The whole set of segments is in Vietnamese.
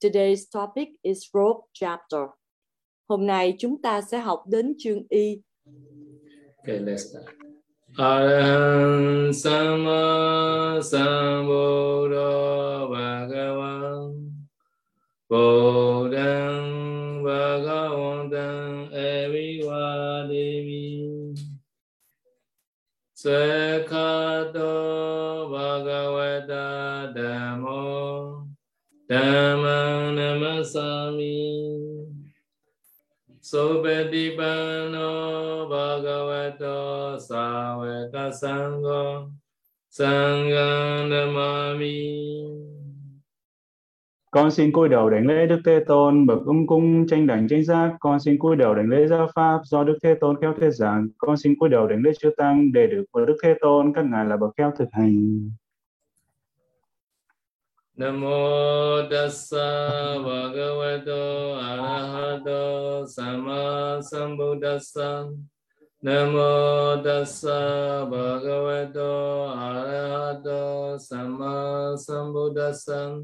Today's topic is rope chapter. Hôm nay chúng ta sẽ học đến chương Y. Okay, let's start. Arahant Sama Sambuddho Bhagavan Bodhan Bhagavantan Evivadevi Svekhato Bhagavata Dhammo Dhamma Namasami Supatipanno Bhagavato Saveka Sangha Sangha Namami Con xin cúi đầu đảnh lễ Đức Thế Tôn, bậc ung cung tranh đảnh tranh giác. Con xin cúi đầu đảnh lễ giáo pháp do Đức Thế Tôn khéo thuyết giảng. Con xin cúi đầu đảnh lễ chư tăng để được của Đức Thế Tôn các ngài là bậc khéo thực hành. Namo tassa bhagavato arahato sama sambuddhassa. Namo tassa bhagavato arahato sama sambuddhassa.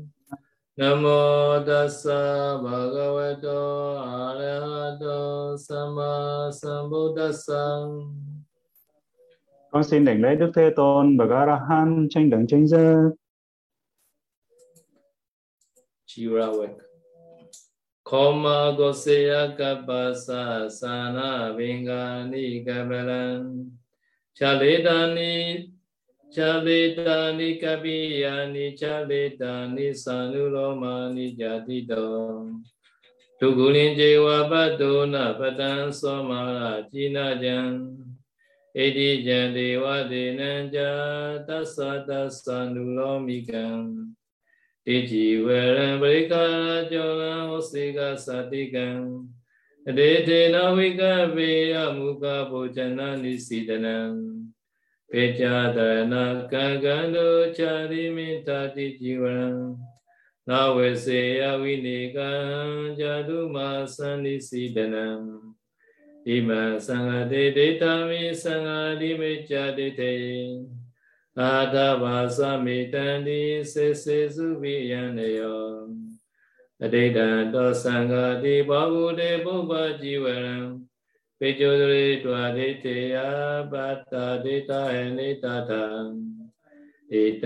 Namo tassa bhagavato arahato sama sambuddhassa. Con xin đảnh lễ Đức Thế Tôn, bậc A-la-hán tranh đẳng tranh giác. Chirawek. Koma goseya kapasa sana vingani kabalan. Chaledani Chaledani kabiyani, Chaledani Sanulomani jatito. Tugulin jewa patuna patan somara Jinajan. Edi jan dewa denan ja tassa tassa nulomikam. တိကြည်ဝရံပရိကာကျောလံဩစေကသတိကံအတေထေနဝိကပေယမူကဗုဇနာနိစီတနံပေကြတနာကံကံတို့ချာရိမိတာတိကြည်ဝရံနာဝေစေယဝိနေကံဇာတုမသန္နိစီတနံဣမံသံဃတေဒေတာမိသံဃာတိမေကြတေတေ a da va sa mi tan di se se su vi yan ne yo a di ba de bu ba ji wa de te a ba de ta he ne ta ta e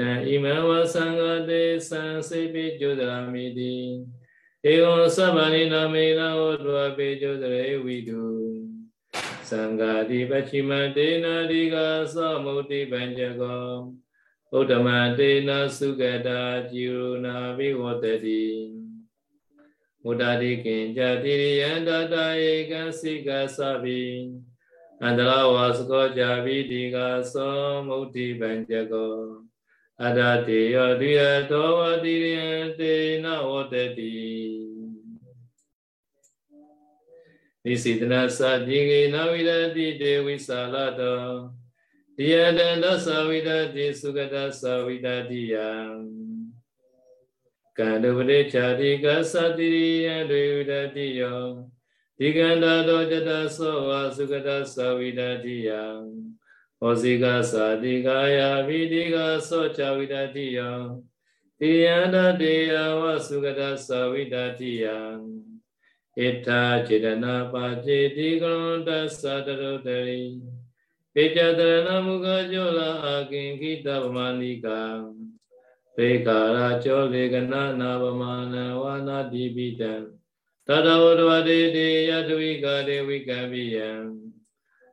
de san se pe jo da mi di e on na me na o twa pe jo Sangha di pachima dena diga samuti panjago Uttama dena sugata jiruna vivatati Mudadi kinja diriyanda daye gansika sabi Andala vasako javi diga samuti panjago Adatiya diya tova diriyante na vatati နိစေတနာစာတိကေနဝိရတိတေဝိသလာတောတိယတန္တသဝိရတိသုကတသဝိရတိယံကန္တပရိချာတိကသတိရိယတွေဝိရတိယောဒီကန္တာတောတတသောဝါသုကတသဝိရတိယံဟောစီကသာတိကာယဝိတိကသောချဝိရတိယံတိယန္တတေယဝသုကတသဝိရတိယံ Ita Chidana Pachi Dikaranta Sadarotari Pichatarana Mukha Jola Akin Kita Pamanika Pekara Cholegana Navamana Vana Dibita Tadavadva Dede Yadvika Devika Viyam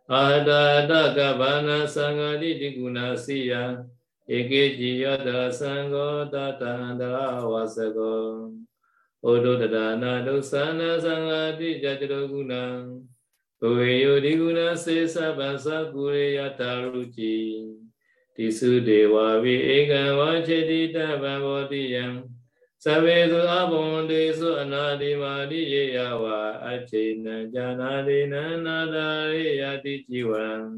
Ada Dagavana Sangadi Diguna Siya. Eke Jiyada Sango Tatandara Vasago ô đô đà đà na đô sa na sang a ti cha cha đô gu na ô hê yô đi gu na se sa ba sa gu re ya ta ru chi. Ti su de wa vi e ga wa che ti ta ba bo ti yang sa ve su a bon de su a na di ma di ye ya wa a che na ja na de na na da re ya ti chi wa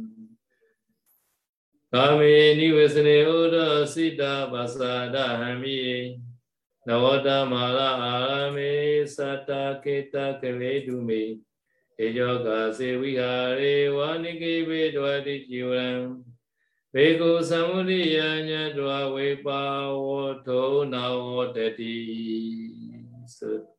Kami ni vesne oda sita basada hamiye. Navodamala Arame Sata Keta Kale Dume Ejoka Se Vihare Vanike Vedwati Jivaram Veko Samudiyanya Dwa Vepa Voto Navodati Sutta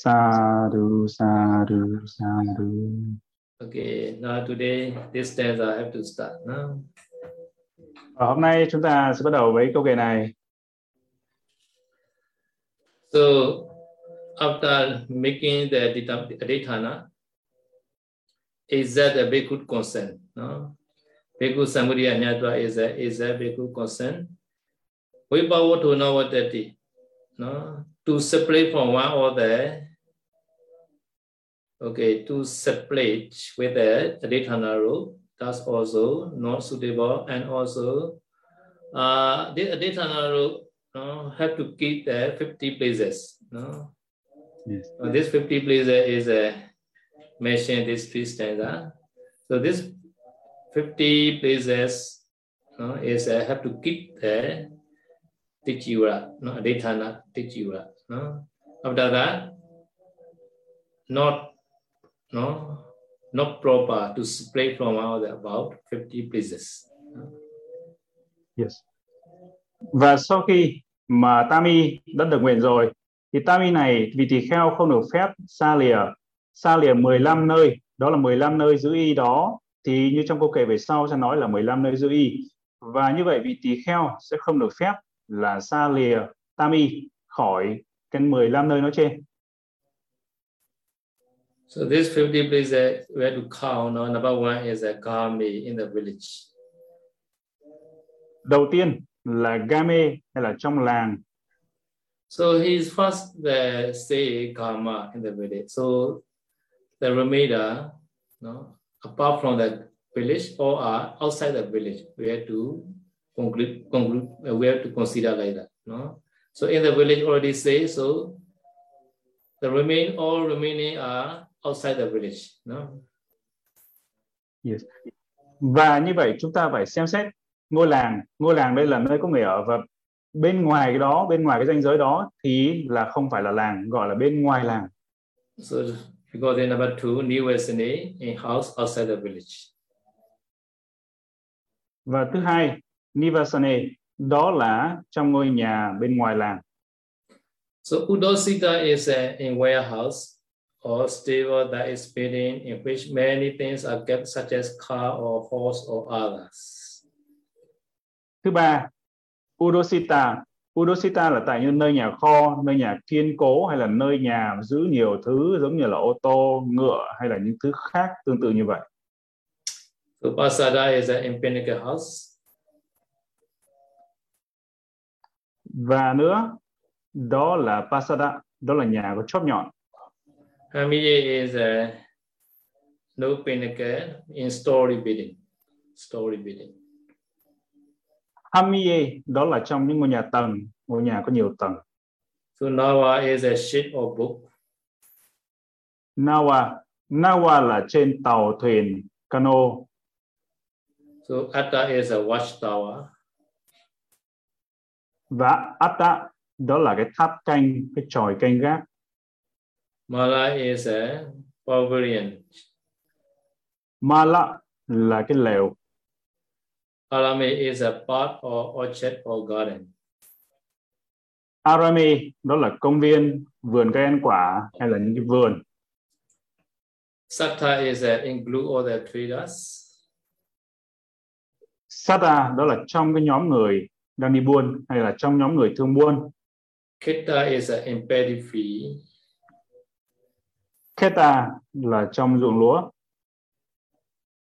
Sadhu, sadhu, sadhu. Okay, now today this stanza I have to start now. Và hôm nay chúng ta sẽ bắt đầu với câu kệ này. So after making the adita- aditana, is that a bhikkhu consent? No? Bhikkhu Samudaya Nyatva is a is a bhikkhu consent. Vipavato Navatati. No? To separate from one or the okay, to separate with the aditana rule, that's also not suitable. And also uh the rule no, have to keep the 50 places. No? Yes. This 50 places is mentioned in this three stanza. So this 50 places no, is uh, have to keep the Tichura, no, Aditana Tichura. No? After that, not no, not proper to spray from out about 50 places. Yes. Và sau khi mà Tami đã được nguyện rồi, thì Tami này vì tỳ kheo không được phép xa lìa, xa lìa 15 nơi, đó là 15 nơi giữ y đó, thì như trong câu kể về sau sẽ nói là 15 nơi giữ y. Và như vậy vị tỳ kheo sẽ không được phép là xa lìa Tami khỏi cái 15 nơi nói trên. So this 50 places we have to count. No? Number one is a Kami in the village. Đầu tiên là Game hay là trong làng. So he's first the say karma in the village. So the remainder, no, apart from the village or are outside the village, we have to conclude, conclude uh, we have to consider like that. No, so in the village already say so. The remain all remaining are outside the village. No, Yes. Và như vậy chúng ta phải xem xét ngôi làng, ngôi làng đây là nơi có người ở và bên ngoài cái đó, bên ngoài cái ranh giới đó thì là không phải là làng, gọi là bên ngoài làng. so because then number two, Nivasane in house outside the village. Và thứ hai, Nivasane, đó là trong ngôi nhà bên ngoài làng. So Udosita is uh, in warehouse or stable that is building in which many things are kept such as car or horse or others. Thứ ba, Udosita. Udosita là tại như nơi nhà kho, nơi nhà kiên cố hay là nơi nhà giữ nhiều thứ giống như là ô tô, ngựa hay là những thứ khác tương tự như vậy. So Pasada is an empirical house. Và nữa, đó là Pasada, đó là nhà có chóp nhọn. Hamiye is a no pinnacle in story building. Story building. Hamiye, đó là trong những ngôi nhà tầng, ngôi nhà có nhiều tầng. So Nawa is a ship or book. Nawa, Nawa là trên tàu thuyền, cano. So Atta is a watchtower. Và Atta, đó là cái tháp canh, cái chòi canh gác. Mala is a pavilion. Mala là cái lều. Alame is a park or orchard or garden. Arame, đó là công viên, vườn cây ăn quả hay là những cái vườn. Satta is uh, include all the traders. Sata, đó là trong cái nhóm người đang đi buôn hay là trong nhóm người thương buôn. Kita is uh, in Keta là trong ruộng lúa.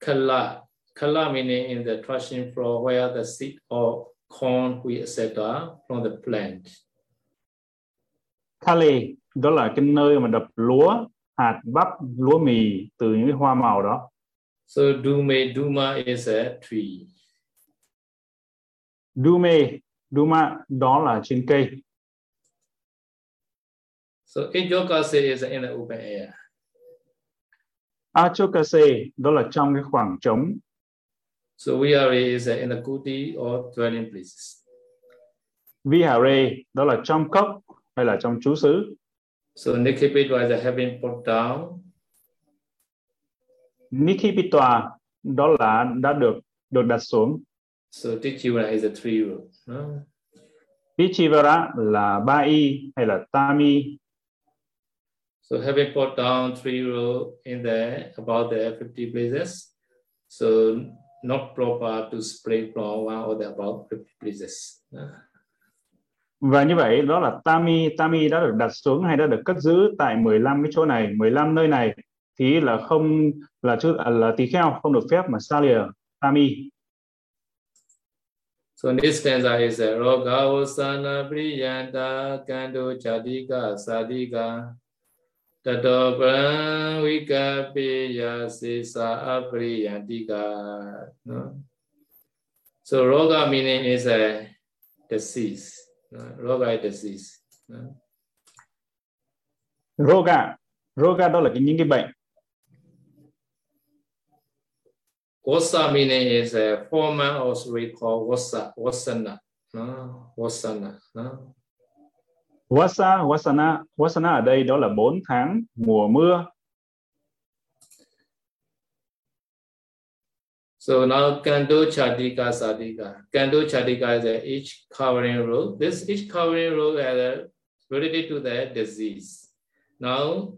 Kala, kala meaning in the threshing floor where the seed or corn, wheat, etc. from the plant. Kale, đó là cái nơi mà đập lúa, hạt bắp, lúa mì từ những cái hoa màu đó. So dume, duma is a tree. Dume, Duma, đó là trên cây. So Ijokase is in the open air. Achokase, đó là trong cái khoảng trống. So Vihari is uh, in the kuti or dwelling places. Vihare, đó là trong cốc hay là trong trú xứ. So Nikipitwa is having put down. Nikipitwa, đó là đã được được đặt xuống. So Tichiva is a tree root. No? Pichivara là ba y hay là tam y So having put down three row in there about the 50 places, so not proper to spread from one or the about 50 places. Và như vậy đó là tami tami đã được đặt xuống hay đã được cất giữ tại 15 cái chỗ này 15 nơi này. Thì là không là chứ à, là tỳ kheo không được phép mà xa lìa tami. So this stanza is Roga Osana Priyanta Kando Chadika Sadika Tato Pran Vikapiya Sisa Apriyantika. No? So Roga meaning is a disease. No? Roga is disease. No? roga roga đó là cái những cái bệnh Vasa meaning is a former also we call Vasa, Vasana. No? Vasana. No? Wasa, Wasana, Wasana ở đây đó là 4 tháng mùa mưa. So now Kando Chadika Sadika. Kando Chadika is a each covering rule. This each covering rule is related to the disease. Now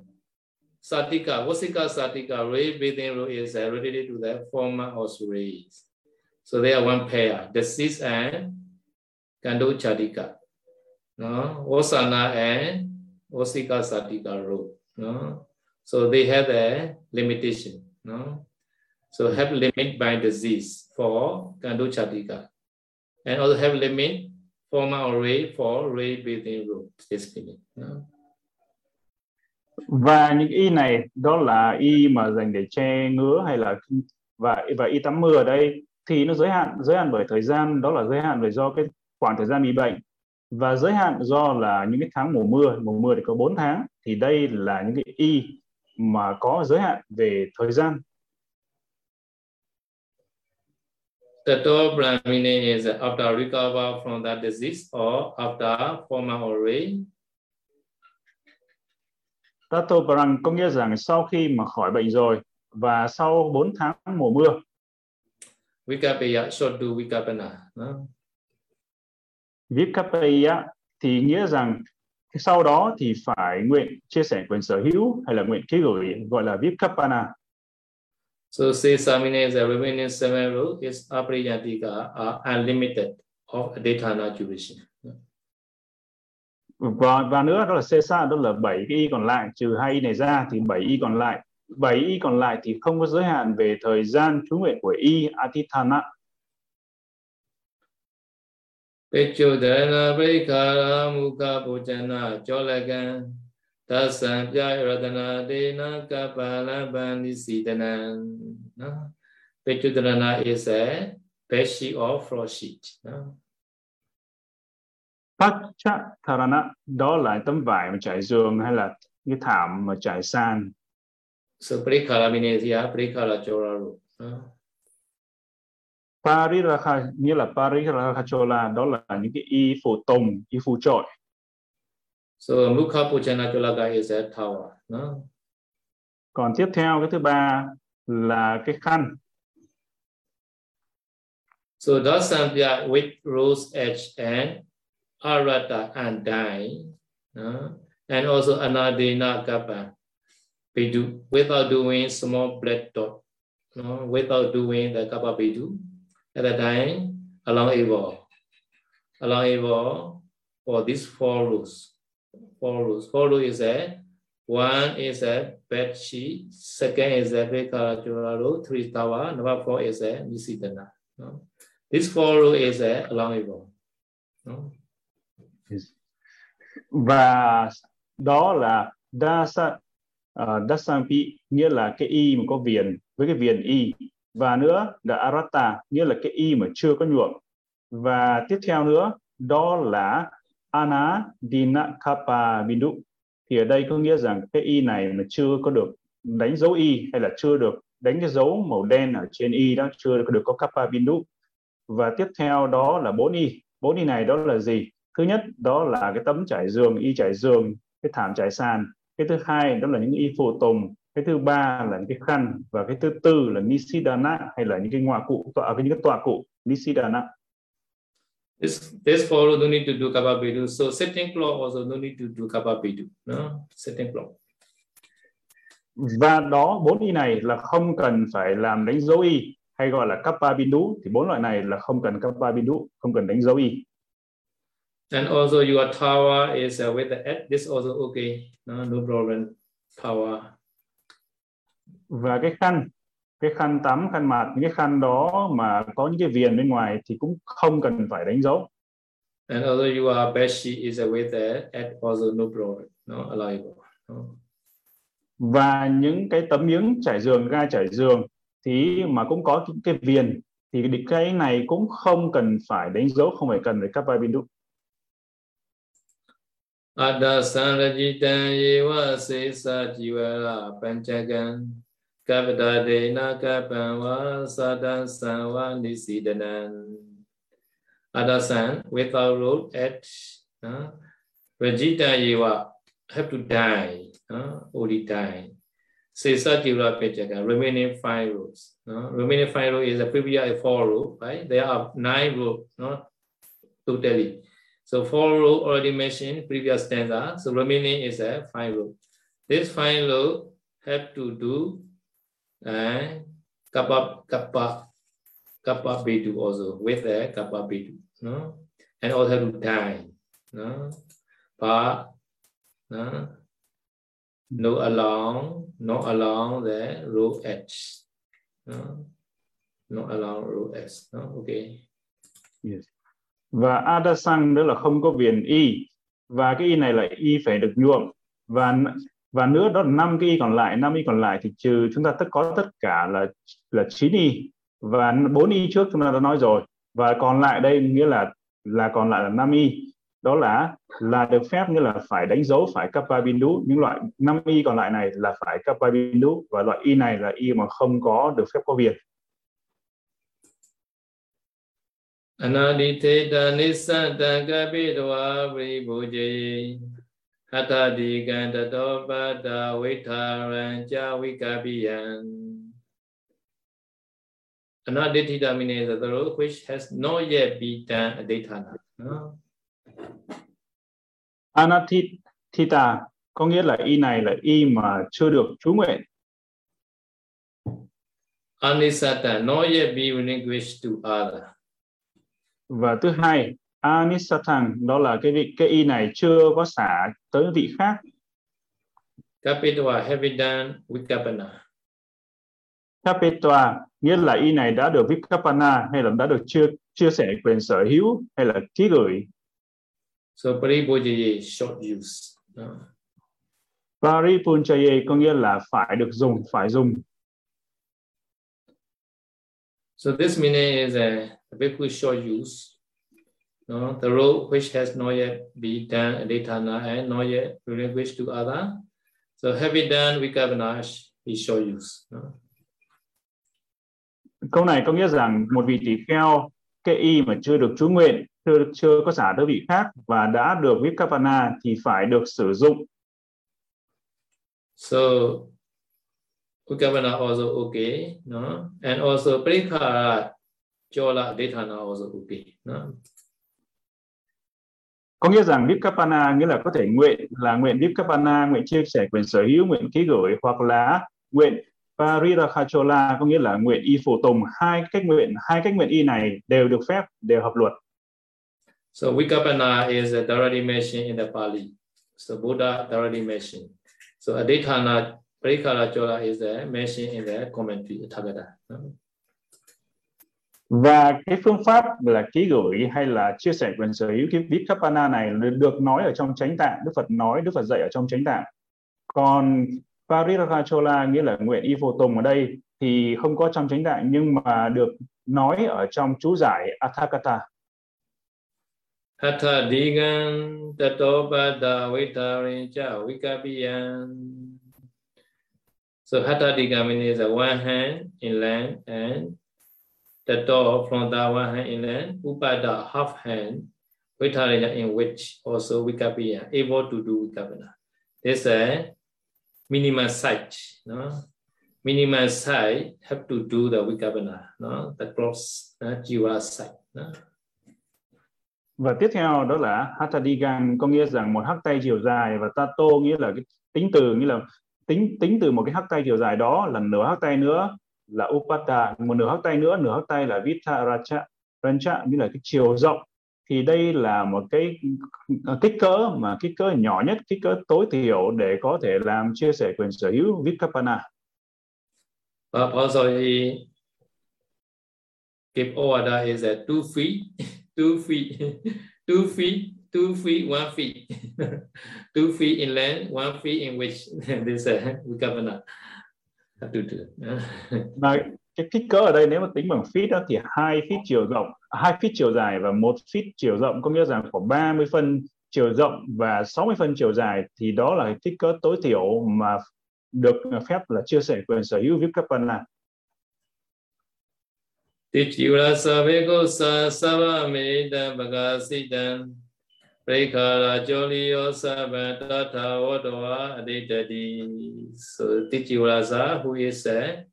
Satika, Vasika Satika, ray breathing rule is related to the former of rays. So they are one pair, disease and Kando Chadika. No, Osana and e, Osika Satika rule. No, so they have a limitation. No, so have limit by disease for Kando Chatika. and also have limit former array for ray breathing root This. No. Và những y này đó là y mà dành để che ngứa hay là và và y tắm mưa ở đây thì nó giới hạn giới hạn bởi thời gian đó là giới hạn bởi do cái khoảng thời gian bị bệnh và giới hạn do là những cái tháng mùa mưa mùa mưa thì có 4 tháng thì đây là những cái y mà có giới hạn về thời gian Tato Brahmini is after recover from that disease or after former or ray Tato Parang có nghĩa rằng sau khi mà khỏi bệnh rồi và sau 4 tháng mùa mưa Vikapaya should do Vikapana. No? Vikapaya thì nghĩa rằng sau đó thì phải nguyện chia sẻ quyền sở hữu hay là nguyện ký gửi gọi là Vikapana. So say Samine is a remaining seven rule is apriyantika are unlimited of Aditana duration. và và nữa đó là Cesa đó là bảy cái y còn lại trừ hai y này ra thì bảy y còn lại bảy y còn lại thì không có giới hạn về thời gian chú nguyện của y Atithana Pechudana Brikara Mukha Pujana Cholagan Tasan Pyai Radana Dena Kapala Bandisidanan Pechudana is a bedsheet or floor sheet. Pacha Tharana đó là tấm vải mà trải giường hay là cái thảm mà trải sàn So Prikala Minesia, Prikala Choraru. Pariraka nghĩa là Parirakachola đó là những cái y phụ tùng, y phụ trội. So Mukha Puchana Cholaga is a tower. No? Còn tiếp theo cái thứ ba là cái khăn. So Dasampya with rose edge and Arata and Dai, no? and also Anadina Kappa. Bidu, without doing small black dot, no? without doing the Kappa Bidu, at the time, along evil. Along evil for these four rules. Four rules. Four rules is a one is a bed sheet, second is a Bekara rule, three tower, number four is a Nisidana. No? This four rule is a along evil. No? và đó là dasa uh, ờ, dasampi nghĩa là cái y mà có viền với cái viền y và nữa là arata, nghĩa là cái y mà chưa có nhuộm. Và tiếp theo nữa, đó là ana dinakapa bindu thì ở đây có nghĩa rằng cái y này mà chưa có được đánh dấu y hay là chưa được đánh cái dấu màu đen ở trên y đó, chưa được có kappa bindu và tiếp theo đó là bốn y. Bốn y này đó là gì? Thứ nhất, đó là cái tấm trải giường, y trải giường, cái thảm trải sàn. Cái thứ hai đó là những y phụ tùng cái thứ ba là những cái khăn và cái thứ tư là nisidana hay là những cái ngoại cụ tọa với những cái tọa cụ nisidana This this follow don't need to do kapapidu. So sitting clock also don't need to do kapapidu. No, sitting clock. Và đó bốn y này là không cần phải làm đánh dấu y hay gọi là kappa bindu thì bốn loại này là không cần kappa bindu, không cần đánh dấu y. And also your tower is uh, with the at this also okay. No, no problem. Tower. Và cái khăn cái khăn tắm khăn mặt những cái khăn đó mà có những cái viền bên ngoài thì cũng không cần phải đánh dấu. And although you are bed sheet is with the at also no problem no allowable no. và những cái tấm miếng trải giường ga trải giường thì mà cũng có những cái viền thì cái này cũng không cần phải đánh dấu không phải cần phải kappa bindu Ada sanrajitan yewa sesa jiwara panchagan. က ပ္ပတဒေနကပ္ပံဝါသတ္တသံဝနိစီဒနံ Adasan without root at uh, Vegeta Yewa have to die uh, only die Sesa Jira Pechaka remaining five rules uh, remaining five rules is a previous four rule right there are nine rules no totally so four rule already mentioned previous stanza so remaining is a five rule this five rule have to do Đấy. Kappa kappa kappa B2 also. With the kappa B2 no and also have to die. No but no no along. No along the row H. No no along row S. No okay yes. và adasang đó là không có viền y. Và cái y này là y phải được nhuộm. Và và nữa đó là năm cái y còn lại, năm y còn lại thì trừ chúng ta tất có tất cả là là chín y và bốn y trước chúng ta đã nói rồi. Và còn lại đây nghĩa là là còn lại là năm y. Đó là là được phép nghĩa là phải đánh dấu, phải kappa bindu những loại năm y còn lại này là phải kappa bindu và loại y này là y mà không có được phép có việc. อัตตดิกันตโตปัตตวิทารัญจวิกปิยัน Anaditita means the road which has not yet been done aditana. No? Anatita có nghĩa là y này là y mà chưa được chú nguyện. Anisata not yet be relinquished to other. Và thứ hai, Anisatang đó là cái vị cái y này chưa có xả tới vị khác. Kapitwa Havidan Vikapana. Kapitwa nghĩa là y này đã được Vikapana hay là đã được chia chia sẻ quyền sở hữu hay là ký gửi. So Paripujaye short use. No. Paripunjaye có nghĩa là phải được dùng, phải dùng. So this meaning is a, a very short use. No, the role which has not yet been done aditana and not yet relinquished to other. So having done vikavanash is show use. No? Câu này có nghĩa rằng một vị tỷ kheo cái y mà chưa được chú nguyện, chưa chưa có xả tới vị khác và đã được vikavana thì phải được sử dụng. So vikavana also okay, no, and also prikara chola aditana also okay, no có nghĩa rằng Vipkapana nghĩa là có thể nguyện, là nguyện Vipkapana nguyện chia sẻ quyền sở hữu, nguyện ký gửi hoặc là nguyện Parirakachola có nghĩa là nguyện y phụ tùng hai cách nguyện, hai cách nguyện y này đều được phép, đều hợp luật So Vikapana is a already mentioned in the Pali. So, Buddha already mentioned. So Aditana Parikarachola is mentioned in the commentary Tathagata và cái phương pháp là ký gửi hay là chia sẻ quyền sở hữu cái Vipassana này được nói ở trong chánh tạng, Đức Phật nói, Đức Phật dạy ở trong chánh tạng. Còn Parirakachola nghĩa là nguyện y phổ tùng ở đây thì không có trong chánh tạng nhưng mà được nói ở trong chú giải Athakata. Hatha digan tato bada vitari cha vikapiyan. So hatha digan means one hand, in land, and the door from the one hand in land, upada half hand, vitarina in which also vikapaya, able to do vikapana. This is a minimum size, no? Minimum size have to do the vikapana, no? The cross, uh, jiva size. no? và tiếp theo đó là Hatadigan có nghĩa rằng một hắc tay chiều dài và Tato nghĩa là cái tính từ nghĩa là tính tính từ một cái hắc tay chiều dài đó là nửa hắc tay nữa là upata một nửa hắc tay nữa nửa hắc tay là Vita Racha Rancha như là cái chiều rộng thì đây là một cái ờ, kích cỡ mà kích cỡ nhỏ nhất kích cỡ tối thiểu để có thể làm chia sẻ quyền sở hữu Vikapana. But ờ, also ờ, thì Keep order is a two feet, two feet, two feet, two feet, one feet, two feet in length, one feet in which this is Vikapana. Và cái kích cỡ ở đây nếu mà tính bằng feet đó, thì hai feet chiều rộng, hai feet chiều dài và một feet chiều rộng có nghĩa rằng khoảng 30 phân chiều rộng và 60 phân chiều dài thì đó là kích cỡ tối thiểu mà được phép là chia sẻ quyền sở hữu Vikapana. Tichira Savikosa Savameda Bhagasitan Prekara So Tichirasa, who is a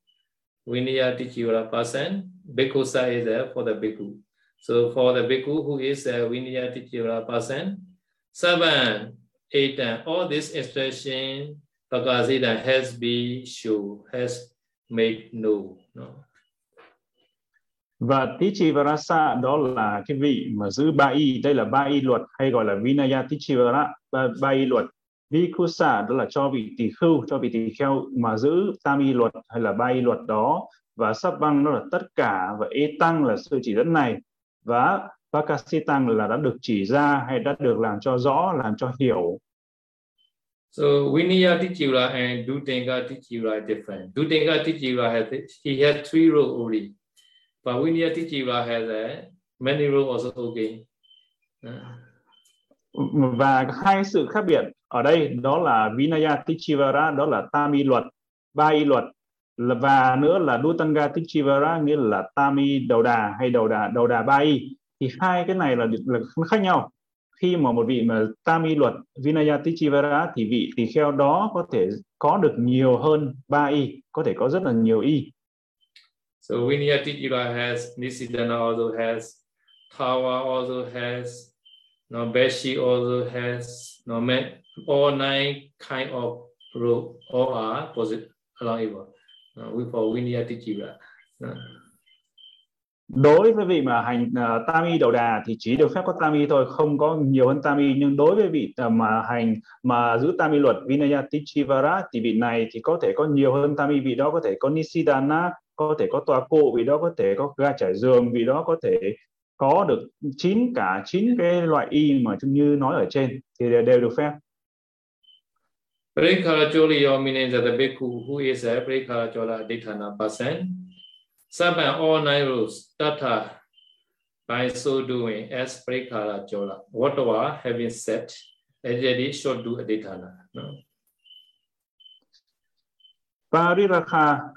Vinaya Tichiwara person, Bhikkusa is there for the Bhikkhu. So for the Bhikkhu who is a Vinaya Tichiwara person, seven, eight, all this expression Bhagavasita has been shown, has made known. Và Tichivarasa đó là cái vị mà giữ ba y, đây là ba y luật hay gọi là Vinaya Tichivara, ba, ba y luật. Vikusa đó là cho vị tỳ khưu, cho vị tỳ kheo mà giữ tam y luật hay là ba y luật đó. Và sắp băng đó là tất cả và e tăng là sự chỉ dẫn này. Và Vakasitang là đã được chỉ ra hay đã được làm cho rõ, làm cho hiểu. So Vinaya Tichivara and Dutenga Tichivara are different. Dutenga Tichivara has he has three roles only và Vinaya Tichivara has a many rule also okay. Và hai sự khác biệt ở đây đó là Vinaya Tichivara đó là Tami luật, ba y luật và nữa là Dutanga Tichivara nghĩa là Tami đầu đà hay đầu đà đầu đà ba y thì hai cái này là, là khác nhau. Khi mà một vị mà Tami luật Vinaya Tichivara thì vị tỳ kheo đó có thể có được nhiều hơn ba y có thể có rất là nhiều y. So Vinaya has Nisidana also has Tawa also has no Beshi also has no all nine kind of rope all are positive allowable uh, we for Vinaya Tichivara. Uh. đối với vị mà hành uh, tami đầu đà thì chỉ được phép có tami thôi không có nhiều hơn tami. nhưng đối với vị uh, mà hành mà giữ tami luật vinaya tichivara thì vị này thì có thể có nhiều hơn tami. vị đó có thể có nisidana có thể có tòa cụ vị đó có thể có ga trải giường vị đó có thể có được chín cả chín cái loại y mà như nói ở trên thì đều, được phép Prekara Jolio meaning that the bhikkhu who is a Prekara Jola Adhitana person Seven all nine rules, tata, by so doing, as Prekara Chola, whatever having said, already should do aditana. No? Pariraka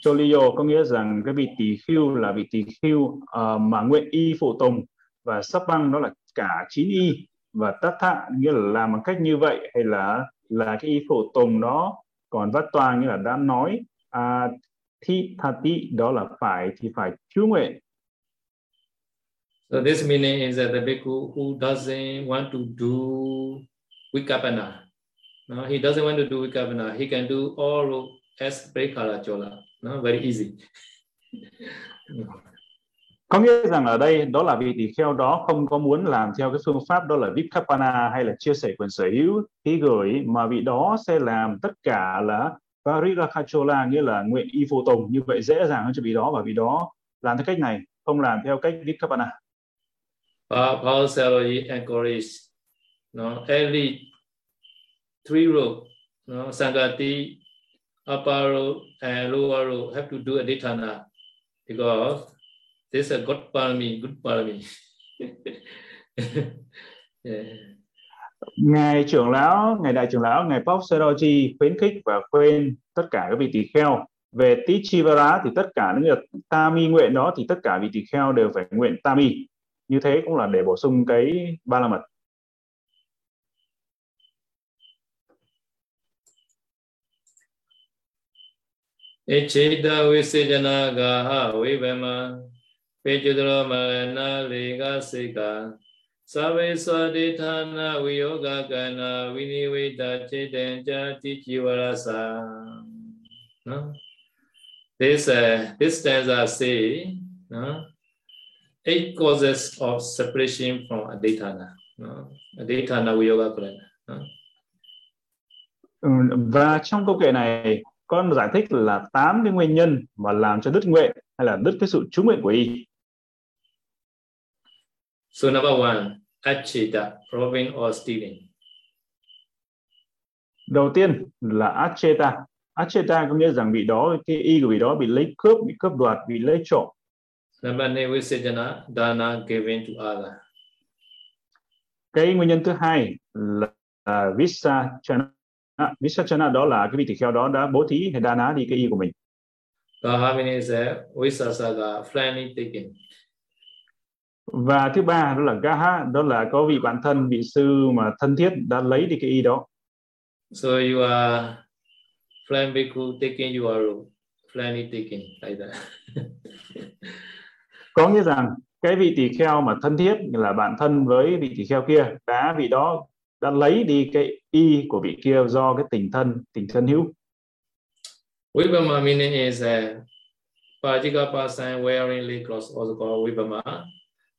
Cholio có nghĩa rằng cái vị tỳ khưu là vị tỳ khưu uh, mà nguyện y phụ tùng. Và sắp băng đó là cả chín y. Và tất thạ nghĩa là làm bằng cách như vậy hay là là cái y phụ tùng đó còn vắt toa nghĩa là đã nói à, thi thati đó là phải thì phải chú nguyện. So this meaning is that the bhikkhu who doesn't want to do vikapana, no, he doesn't want to do vikapana, he can do all as prekala chola, no, very easy. Có nghĩa rằng ở đây đó là vị tỳ kheo đó không có muốn làm theo cái phương pháp đó là Vikapana hay là chia sẻ quyền sở hữu khi gửi mà vị đó sẽ làm tất cả là Parirachachola nghĩa là nguyện y phụ tùng như vậy dễ dàng hơn cho vị đó và vị đó làm theo cách này không làm theo cách Vikapana. Paul Salary encourage no, every three row, no, Sangati, upper row and lower row have to do aditana because this is a good parami, good parami. yeah. Ngài trưởng lão ngài đại trưởng lão ngài Pop Seroji khuyến khích và khuyên tất cả các vị tỳ kheo về Tichivara thì tất cả những việc Tami nguyện đó thì tất cả vị tỳ kheo đều phải nguyện Tami như thế cũng là để bổ sung cái ba la mật. Echeda. No? This, uh, this stanza say, no? eight causes of separation from aditana. No? Aditana viyoga kana. No? Ừ, và trong câu kệ này con giải thích là tám cái nguyên nhân mà làm cho đứt nguyện hay là đứt cái sự trú nguyện của y. So number one, acheta, robbing or stealing. Đầu tiên là acheta. Acheta có nghĩa rằng vị đó cái y của vị đó bị lấy cướp, bị cướp đoạt, bị lấy trộm. Number two, visajana, dana given to other. Cái nguyên nhân thứ hai là, là visachana. Visachana đó là cái vị tỳ kheo đó đã bố thí hay đa ná đi cái y của mình. Gahamini is a visasaga, flanny taken. Và thứ ba đó là gaha, đó là có vị bạn thân, vị sư mà thân thiết đã lấy đi cái y đó. So you are flan bhikkhu taking your flanny taken like that. Có nghĩa rằng cái vị tỳ kheo mà thân thiết là bạn thân với vị tỳ kheo kia, đã vị đó đã lấy đi cái y của vị kia do cái tình thân, tình thân hữu. Vibhama meaning is a Pajika person wearing lay clothes also called Vibhama.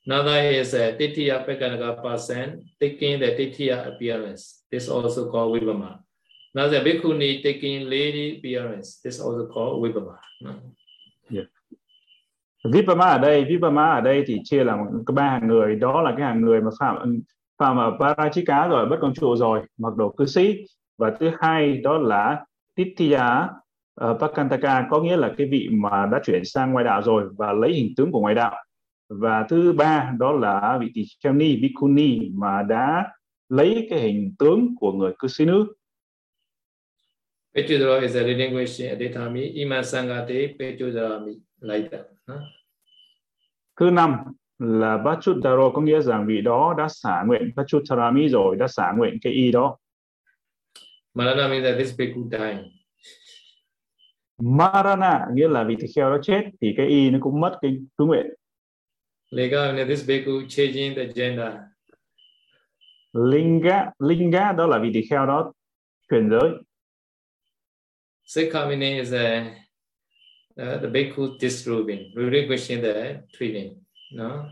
Another is a Titiya Pekanaka person taking the Titiya appearance. This also called Vibhama. Another Bhikkhuni taking lady appearance. This also called Vibhama. Yeah. Vipama ở đây, Vipama ở đây thì chia làm có ba hàng người, đó là cái hàng người mà phạm phạm ở Parachika rồi, bất công trụ rồi, mặc đồ cư sĩ. Và thứ hai đó là Titiya uh, Pakantaka, có nghĩa là cái vị mà đã chuyển sang ngoại đạo rồi và lấy hình tướng của ngoại đạo. Và thứ ba đó là vị tỳ kheo ni, Bhikkhuni mà đã lấy cái hình tướng của người cư sĩ nữ. Petudra is a reading question aditami ima sangate that. Huh? Thứ năm là Bachutaro có nghĩa rằng vị đó đã xả nguyện Bachutarami rồi, đã xả nguyện cái y đó. Marana means that this bhikkhu died. Marana nghĩa là vị tỳ kheo đó chết thì cái y nó cũng mất cái cứ nguyện. Lega means this bhikkhu changing the gender. Linga, Linga đó là vị tỳ kheo đó chuyển giới. Sikha meaning is a uh, the bhikkhu disrobing, relinquishing the training. No?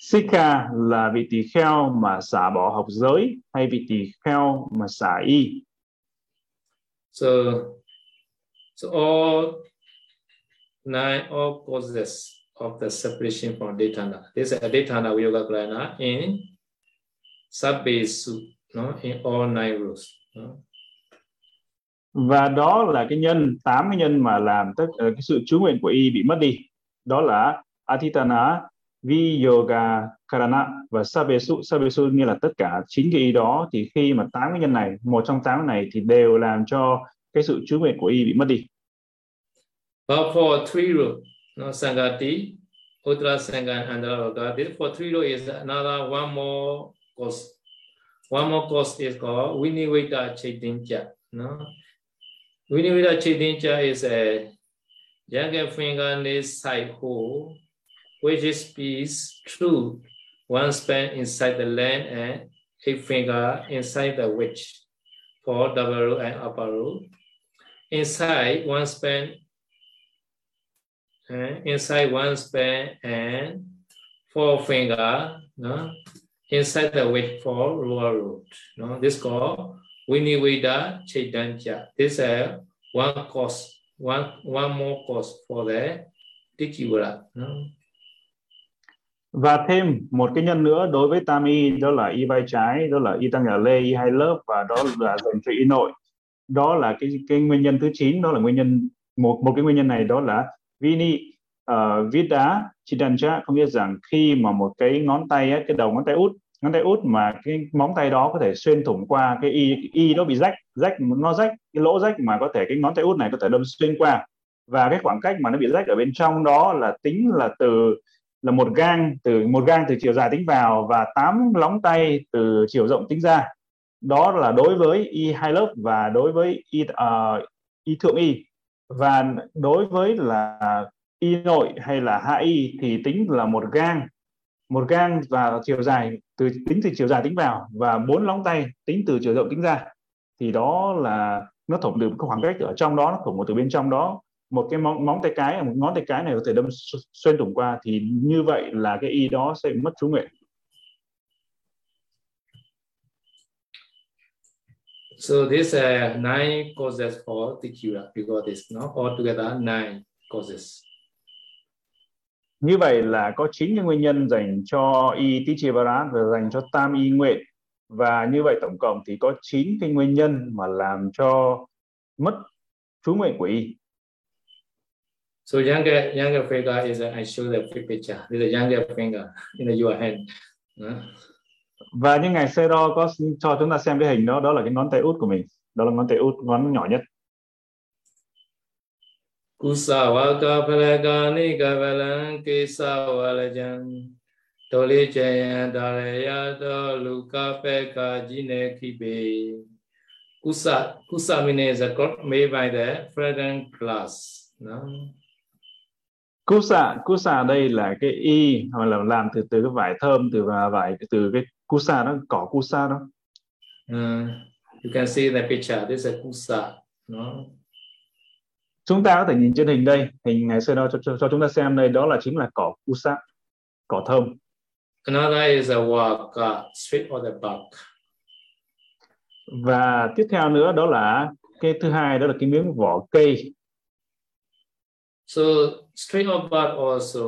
Sikha là vị tỳ kheo mà xả bỏ học giới hay vị tỳ kheo mà xả y. So, so all nine all causes of the separation from Aditana. This is Aditana Yoga Grana in Sabbesu, no? in all nine rules. No? Và đó là cái nhân, tám cái nhân mà làm tất uh, cái sự chú nguyện của y bị mất đi. Đó là Atitana, Viyoga, Karana và Sabesu. Sabesu nghĩa là tất cả chín cái ý đó thì khi mà tám cái nhân này, một trong tám này thì đều làm cho cái sự chú nguyện của y bị mất đi. But for three root, no, Sangati, Uttara sangan and Andhara for three root is another one more cause. One more cause is called Vinivita Chaitanya. No? Vinivita Chaitanya is a younger finger side hole which is through one span inside the land and eight finger inside the wedge for double row and upper row. Inside one span and eh, inside one span and four finger no? inside the wedge for lower root. No? This called Viniveda Chaitanya. This is one cause, one, one more course for the Tikivara. No? Và thêm một cái nhân nữa đối với tam y đó là y vai trái, đó là y tăng nhà lê, y hai lớp và đó là dành cho y nội. Đó là cái cái nguyên nhân thứ 9, đó là nguyên nhân một một cái nguyên nhân này đó là vini ờ, uh, viết đá chidanja có nghĩa rằng khi mà một cái ngón tay cái đầu ngón tay út ngón tay út mà cái móng tay đó có thể xuyên thủng qua cái y y nó bị rách rách nó rách cái lỗ rách mà có thể cái ngón tay út này có thể đâm xuyên qua. Và cái khoảng cách mà nó bị rách ở bên trong đó là tính là từ là một gang từ một gang từ chiều dài tính vào và tám lóng tay từ chiều rộng tính ra. Đó là đối với y hai lớp và đối với y uh, y thượng y. Và đối với là y nội hay là hạ y thì tính là một gang một gang và chiều dài từ tính từ chiều dài tính vào và bốn lóng tay tính từ chiều rộng tính ra. Thì đó là nó thủng được khoảng cách ở trong đó nó thủng một từ bên trong đó. Một cái móng, móng tay cái một ngón tay cái này có thể đâm xuyên thủng qua thì như vậy là cái y đó sẽ mất chú nguyện So this uh, nine causes for tikura because it's not altogether nine causes. Như vậy là có chín cái nguyên nhân dành cho y Tichivara và dành cho tam y nguyện và như vậy tổng cộng thì có chín cái nguyên nhân mà làm cho mất chú nguyện của y. So younger younger finger is a, I show the picture. This is a younger finger in your hand. Uh. Và như ngài Sero có cho chúng ta xem cái hình đó, đó là cái ngón tay út của mình. Đó là ngón tay út ngón nhỏ nhất. Kusawaka palagani kavalan kisawalajan Toli chayan daraya do luka peka jine kibe Kusa, kusa means a god made by the fragrant glass. No? Kusa, kusa đây là cái y hoặc là làm từ từ cái vải thơm từ vải từ cái kusa đó cỏ kusa đó. Uh, you can see the picture. This is a kusa. No? Chúng ta có thể nhìn trên hình đây, hình ngày xưa đó cho, cho, cho chúng ta xem đây, đó là chính là cỏ kusa, cỏ thơm. Another is a waka, straight or the bark. Và tiếp theo nữa đó là cái thứ hai đó là cái miếng vỏ cây. So straight or bark also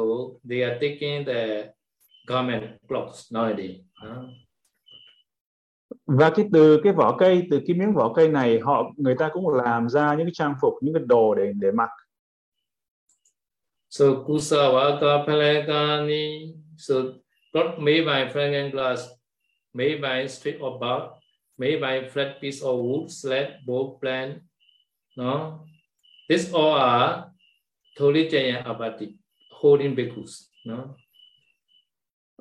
they are taking the garment cloths nowadays. Huh? Và cái từ, cái vỏ cây, từ cái miếng vỏ cây này, họ, người ta cũng làm ra những cái trang phục, những cái đồ để để mặc. So kusawaka palakani so cloth made by fragrant glass, made by strip of bark, made by flat piece of wood sled bow plant no? This all are Tolichaya Abati, holding bhikkhus, no?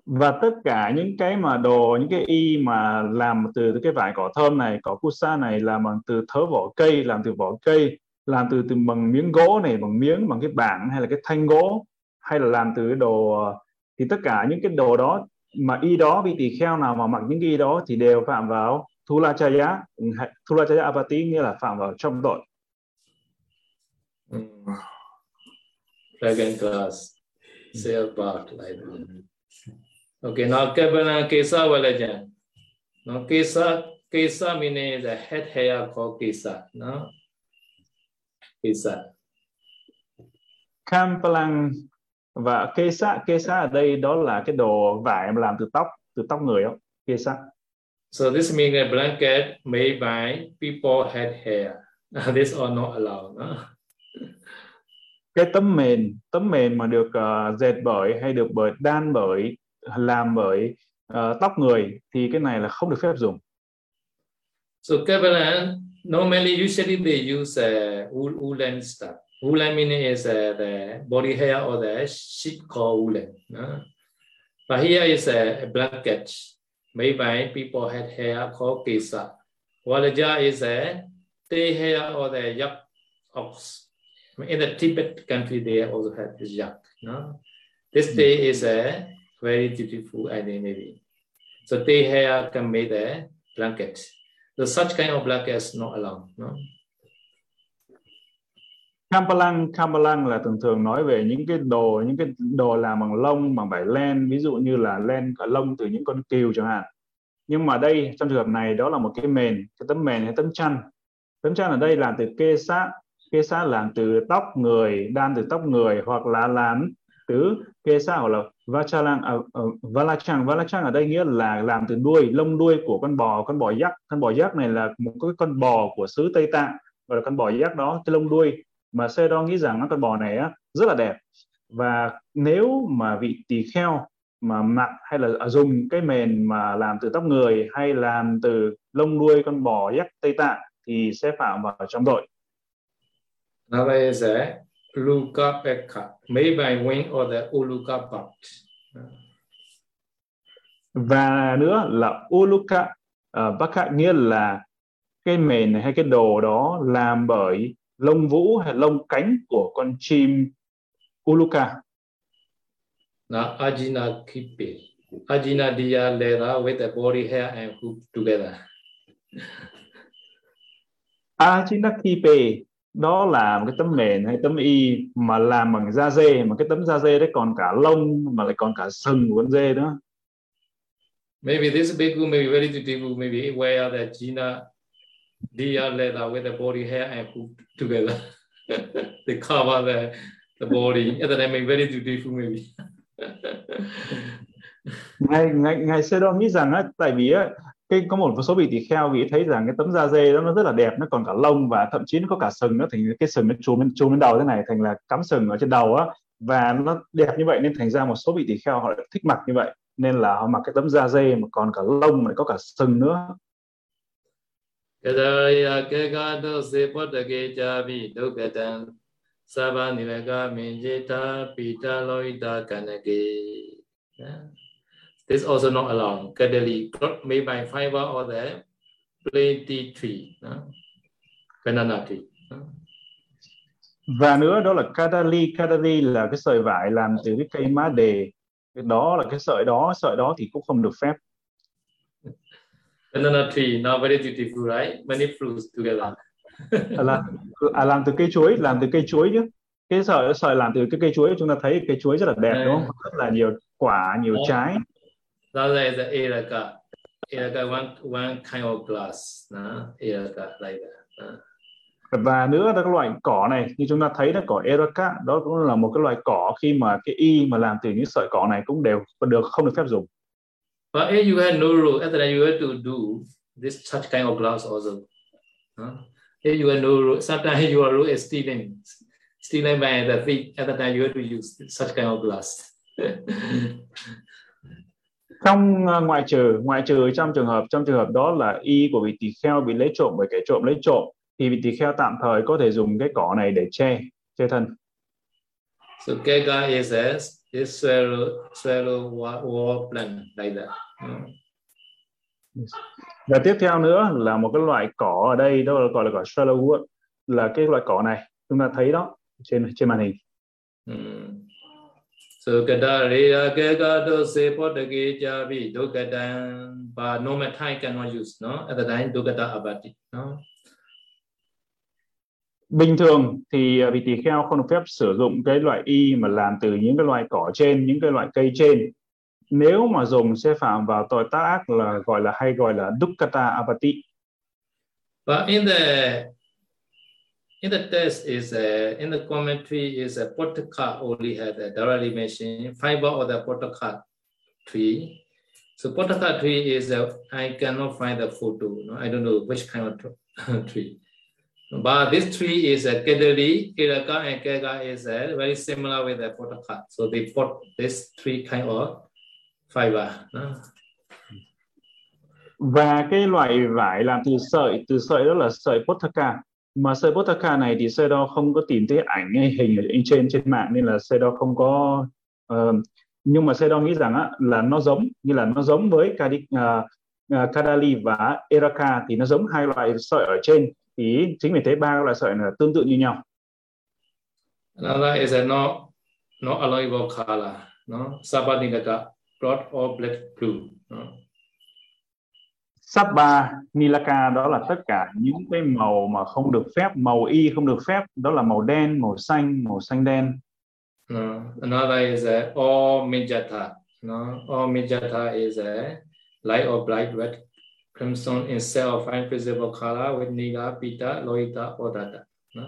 Và tất cả những cái mà đồ những cái y mà làm từ cái vải cỏ thơm này cỏ kusa này làm bằng từ thớ vỏ cây làm từ vỏ cây làm từ từ bằng miếng gỗ này bằng miếng bằng cái bảng hay là cái thanh gỗ hay là làm từ cái đồ ờ, thì tất cả những cái đồ đó mà y đó vị tỳ kheo nào mà mặc những cái y đó thì đều phạm vào thulachaya ừ, thulachaya apati nghĩa là phạm vào trong tội ừ. Second class, say about like. Okay, now Kabbalah Kesa Valajan. Now Kesa, Kesa meaning the head hair called Kesa. No? Kesa. Kampalang và Kesa, Kesa ở đây đó là cái đồ vải làm từ tóc, từ tóc người đó. Kesa. So this means a blanket made by people head hair. this are not allowed. No? cái tấm mền tấm mền mà được uh, dệt bởi hay được bởi đan bởi làm bởi uh, tóc người thì cái này là không được phép dùng. So Kabbalah normally usually they use uh, wool, woolen stuff. Woolen meaning is uh, the body hair or the sheep called woolen. Uh? But here is a, a blanket made by people had hair called kesa. Walaja is a they hair or the yak ox. In the Tibet country, they also have this yak. No? This day is a very beautiful identity. So they have can make the blanket. So such kind of blanket is not allowed. No? Kampalang, Kampalang là thường thường nói về những cái đồ những cái đồ làm bằng lông bằng vải len ví dụ như là len cả lông từ những con cừu chẳng hạn nhưng mà đây trong trường hợp này đó là một cái mền cái tấm mền hay tấm chăn tấm chăn ở đây làm từ kê sát kê sát làm từ tóc người đan từ tóc người hoặc là làm từ kê sát hoặc là vachalang à, ờ, uh, valachang valachang ở đây nghĩa là làm từ đuôi lông đuôi của con bò con bò giác. Con bò giác này là một cái con bò của xứ tây tạng và con bò giác đó cái lông đuôi. Mà xe đo nghĩ rằng con bò này á, rất là đẹp. Và nếu mà vị tỳ kheo mà mặc hay là à, dùng cái mền mà làm từ tóc người hay làm từ lông đuôi con bò giác tây tạng thì sẽ phạm vào trong tội. Now there is Luka Pekka, made by wing or the Uluka part. Và nữa là Uluka uh, Baka nghĩa là cái mền hay cái đồ đó làm bởi lông vũ hay lông cánh của con chim Uluka. Na Ajina Kipe. Ajina Diya leather with the body hair and hoop together. Ajinakipe đó là một cái tấm mền hay tấm y mà làm bằng da dê mà cái tấm da dê đấy còn cả lông mà lại còn cả sừng của con dê nữa. Maybe this bhikkhu may be very beautiful, maybe wear the Jina Diya leather with the body hair and hoop together. they cover the the body. At the time, maybe very beautiful, maybe. ngài ngài ngài sơ đo nghĩ rằng á tại vì á cái, có một số vị tỳ kheo vị thấy rằng cái tấm da dê đó nó rất là đẹp, nó còn cả lông và thậm chí nó có cả sừng nó thành cái sừng nó chùm lên chùm lên đầu thế này thành là cắm sừng ở trên đầu á. Và nó đẹp như vậy nên thành ra một số vị tỳ kheo họ thích mặc như vậy, nên là họ mặc cái tấm da dê mà còn cả lông lại có cả sừng nữa. Kadaya kekado dukatan minjita pita loita kanake. This also not alone. Kadali made by fiber or the plain tea tree, banana tree. Và nữa đó là kadali, kadali là cái sợi vải làm từ cái cây má đề. Cái đó là cái sợi đó, sợi đó thì cũng không được phép. Banana tree, now very beautiful, right? Many fruits together. là à, làm từ cây chuối, làm từ cây chuối chứ. Cái sợi sợi làm từ cái cây chuối chúng ta thấy cây chuối rất là đẹp đúng không? Rất là nhiều quả, nhiều trái. Lala is the Eraka. Eraka one one kind of glass. Nah? Eraka like that. Và nữa là cái loại cỏ này như chúng ta thấy là cỏ Eraka đó cũng là một cái loại cỏ khi mà cái y mà làm từ những sợi cỏ này cũng đều được không được phép dùng. But if you had no rule, after that you have to do this such kind of glass also. Huh? If you had no rule, sometimes your rule is stealing, stealing by the thief. At the time you have to use such kind of glass. trong uh, ngoại trừ ngoại trừ trong trường hợp trong trường hợp đó là y của vị tỳ kheo bị lấy trộm bởi kẻ trộm lấy trộm thì vị tỳ kheo tạm thời có thể dùng cái cỏ này để che che thân. So kega is a is swallow swallow wall plant like that. Và tiếp theo nữa là một cái loại cỏ ở đây đó là gọi là cỏ swallowwood là cái loại cỏ này chúng ta thấy đó trên trên màn hình. Mm. So kata reya keka do se potake chabi dukatan but normal time cannot use no at the time dukata abati no bình thường thì vị tỳ kheo không được phép sử dụng cái loại y mà làm từ những cái loại cỏ trên. Những cái loại cây trên nếu mà dùng sẽ phạm vào tội tác ác là gọi là hay gọi là dukkata abati but in the in the text is a, in the commentary is a potaka only had a directly mentioned fiber of the potaka tree. So potaka tree is I cannot find the photo. No? I don't know which kind of tree. But this tree is a kedari, kiraka and kega is very similar with the potaka. So they put this three kind of fiber. No? Và cái loại vải làm từ sợi, từ sợi đó là sợi potaka mà sơ Potaka này thì Sedo không có tìm thấy ảnh hay hình ở trên trên mạng nên là Sedo không có uh, nhưng mà Sedo nghĩ rằng á, là nó giống như là nó giống với Kadi, uh, uh, Kadali và Eraka thì nó giống hai loại sợi ở trên thì chính vì thế ba loại sợi là tương tự như nhau. Another is a no no alloyable color, no Sabaninaka, broad or black blue. No? Sabba Nilaka đó là tất cả những cái màu mà không được phép, màu y không được phép, đó là màu đen, màu xanh, màu xanh đen. No. Another is a all Mijata. No? All Mijata is a light or bright red crimson instead of invisible color with Nila, Pita, Loita, Odata. No?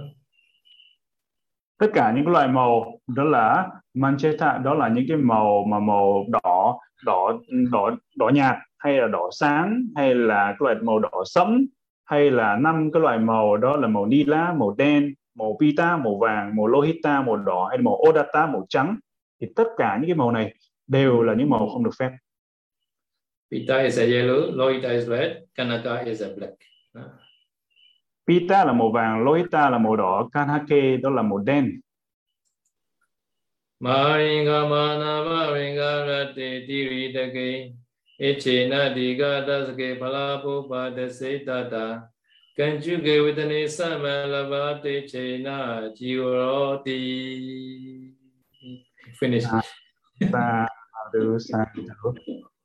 Tất cả những loại màu đó là Mancheta, đó là những cái màu mà màu đỏ, đỏ, đỏ, đỏ nhạt hay là đỏ sáng hay là cái loại màu đỏ sẫm hay là năm cái loại màu đó là màu nila màu đen màu pita màu vàng màu lohita màu đỏ hay màu odata màu trắng thì tất cả những cái màu này đều là những màu không được phép Pita is a yellow, Lohita is red, Kanaka is a black. Pita là màu vàng, Lohita là màu đỏ, Kanhake đó là màu đen. Maringa mana maringa rati อิเชนะดิกาตัสเกพลาภูปาเตสิตตากัญจุเกวิตเนสัมมลวาติเชนะจิโรติ finish ah, ta du sa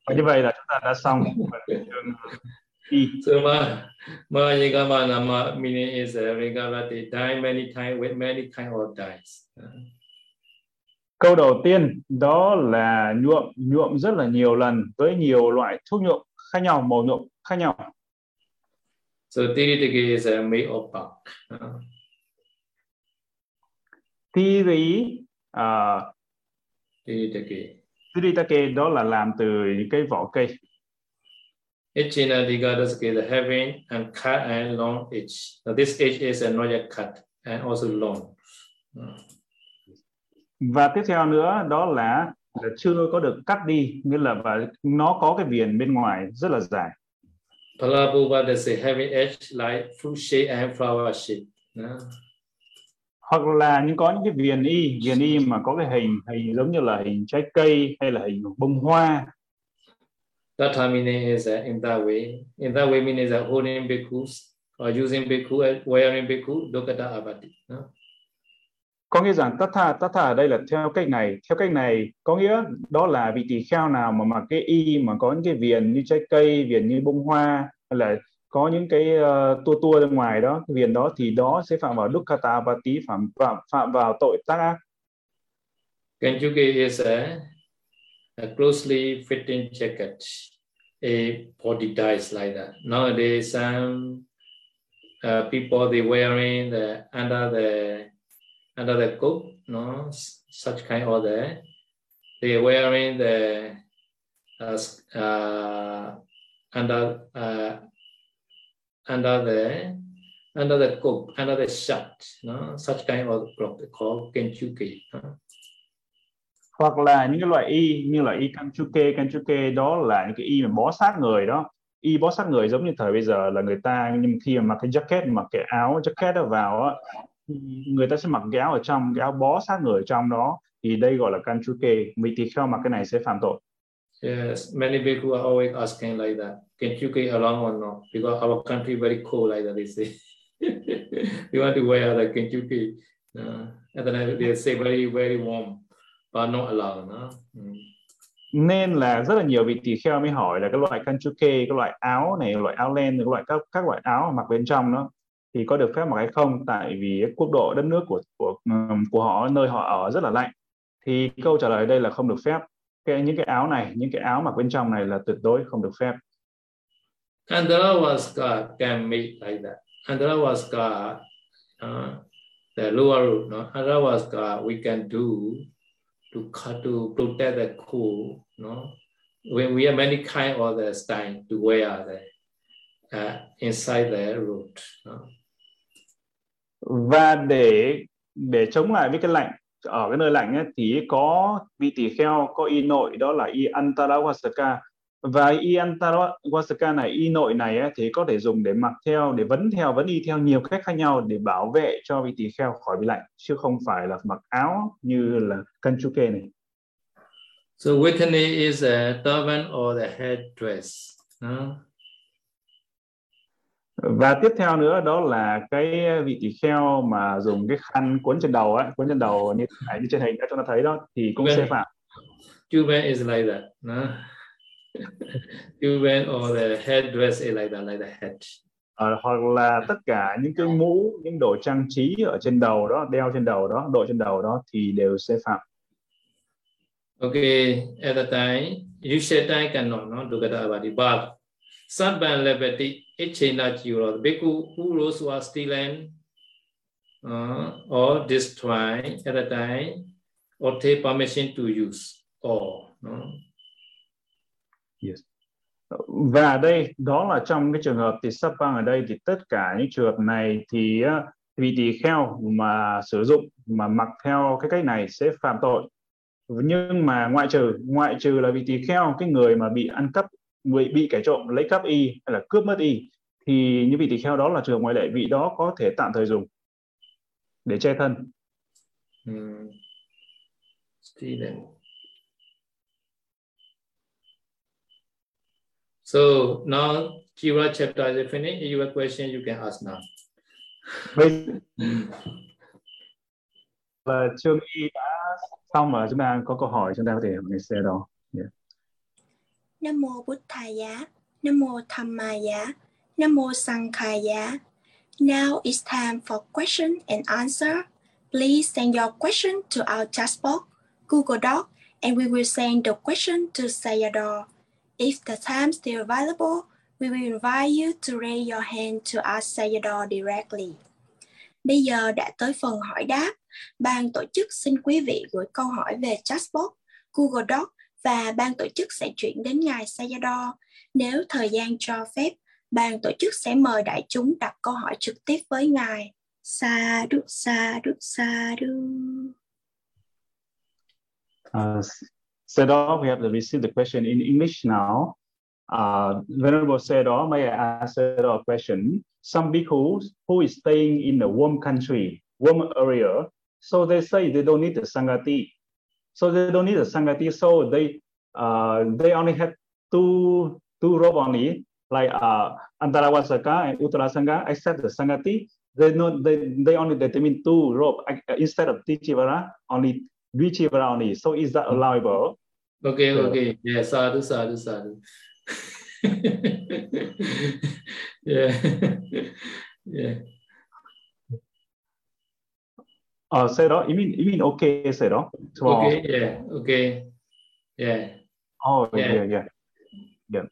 và như vậy là chúng ta đã xong chương Y. So ma ma yiga ma nama meaning is uh, regarded die many time with many kind of dies. Uh. Câu đầu tiên đó là nhuộm nhuộm rất là nhiều lần với nhiều loại thuốc nhuộm khác nhau, màu nhuộm khác nhau. So Tiritaki is uh, made of bark. Uh. Tiri uh, Tiritaki. Tiritake đó là làm từ những cái vỏ cây. Echina Digadasake, the having and cut and long edge. Now this edge is a not yet cut and also long. Và tiếp theo nữa đó là, là chưa có được cắt đi, nghĩa là và nó có cái viền bên ngoài rất là dài. They say having edge like fruit shape and flower shape. Hoặc là những có những cái viền y, viền y mà có cái hình hình giống như là hình trái cây hay là hình bông hoa That meaning is uh, in that way. In that way meaning is that holding bhikkhus or using bhikkhu wearing bhikkhu dokata abati. No? Có nghĩa rằng tất tha tất tha ở đây là theo cách này, theo cách này có nghĩa đó là vị tỳ kheo nào mà mặc cái y mà có những cái viền như trái cây, viền như bông hoa hay là có những cái uh, tua tua ra ngoài đó, cái viền đó thì đó sẽ phạm vào dukkata abati phạm phạm phạm vào tội tác ác. Kenjuke is a, a closely fitting jacket a body dies like that. Nowadays, some um, uh, people they wearing the under the under the coat, no, such kind of the they wearing the uh, uh, under uh, under the under the coat, under the shirt, no, such kind of cloth called kenchuke. No? hoặc là những cái loại y như là y kanchuke kanchuke đó là những cái y mà bó sát người đó y bó sát người giống như thời bây giờ là người ta nhưng khi mà mặc cái jacket mặc cái áo jacket đó vào á người ta sẽ mặc cái áo ở trong cái áo bó sát người ở trong đó thì đây gọi là kanchuke vị tỳ kheo mặc cái này sẽ phạm tội Yes, many people are always asking like that. Can you get along or not? Because our country very cold like that, they say. they want to wear the Kentucky. Uh, and then they say very, very warm và not allowed nữa. Ừ. nên là rất là nhiều vị tỳ kheo mới hỏi là cái loại kanchuke cái loại áo này loại áo len cái loại các các loại áo mặc bên trong nó thì có được phép mặc hay không tại vì quốc độ đất nước của của của họ nơi họ ở rất là lạnh thì câu trả lời đây là không được phép cái những cái áo này những cái áo mặc bên trong này là tuyệt đối không được phép Andravasca can make like that. Andravasca, uh, the lower root, no? God we can do to to protect the cool, no? When we have many kind of the style to wear the uh, inside the root. No? Và để để chống lại với cái lạnh ở cái nơi lạnh ấy, thì có vị tỳ kheo có y nội đó là y antarawasaka và y antarawasaka này y nội này ấy, thì có thể dùng để mặc theo để vấn theo vấn y theo nhiều cách khác nhau để bảo vệ cho vị tỳ kheo khỏi bị lạnh chứ không phải là mặc áo như là kanchuke này So witney is a turban or the head dress. No? Và tiếp theo nữa đó là cái vị tỳ kheo mà dùng cái khăn cuốn trên đầu á, cuốn trên đầu như này như trên hình các chúng ta thấy đó thì cũng sẽ phạm. Turban is like that. No? Turban or the headdress is like that, like the head. À, hoặc là tất cả những cái mũ, những đồ trang trí ở trên đầu đó, đeo trên đầu đó, đội trên đầu đó thì đều sẽ phạm. Okay, at the time, you said I cannot not do that about it, but Sadban Leveti, Echena Jiro, the Bhikkhu who rose was stealing uh, or destroy at a time, or take permission to use, or no? Yes. Và đây đó là trong cái trường hợp thì Sapang ở đây thì tất cả những trường hợp này thì vì tỳ kheo mà sử dụng mà mặc theo cái cách này sẽ phạm tội nhưng mà ngoại trừ ngoại trừ là vì tỳ kheo cái người mà bị ăn cắp người bị kẻ trộm lấy cắp y hay là cướp mất y thì những vị tỳ kheo đó là trường ngoại lệ vị đó có thể tạm thời dùng để che thân. Hmm. So now Jiva chapter is finished. You have a question, you can ask now. Bây là chương y đã xong mà chúng ta có câu hỏi chúng ta có thể hỏi xe đó. Yeah. Nam mô Bụt Thaya, Nam mô Dhammaya, Nam mô Sankhaya. Now it's time for question and answer. Please send your question to our chat box, Google Doc, and we will send the question to Sayadaw. If the time still available, we will invite you to raise your hand to ask Sayadaw directly. Bây giờ đã tới phần hỏi đáp. Ban tổ chức xin quý vị gửi câu hỏi về chatbot, Google Doc và ban tổ chức sẽ chuyển đến ngài Sayadaw. Nếu thời gian cho phép, ban tổ chức sẽ mời đại chúng đặt câu hỏi trực tiếp với ngài. Sa đu sa đu sa đu. Uh, Sayadaw, we have received the question in English now. Uh, Venerable Sayadaw, may I ask Sayadaw a question? Some bhikkhus who is staying in a warm country, warm area, so they say they don't need the Sangati. So they don't need the Sangati, so they uh, they only have two two rope only, like uh, Antarawasaka and Uttarasanga, except the Sangati. They know they, they only determine two rope instead of Tichivara, only Dvichivara only. So is that allowable? Okay, Yeah. okay. Yeah, sadhu, sadhu, sadhu. yeah. yeah. Uh, Sayadaw, you mean you mean okay, Sayadaw? So, Okay, yeah, okay. Yeah. Oh, Yeah. yeah, yeah, yeah.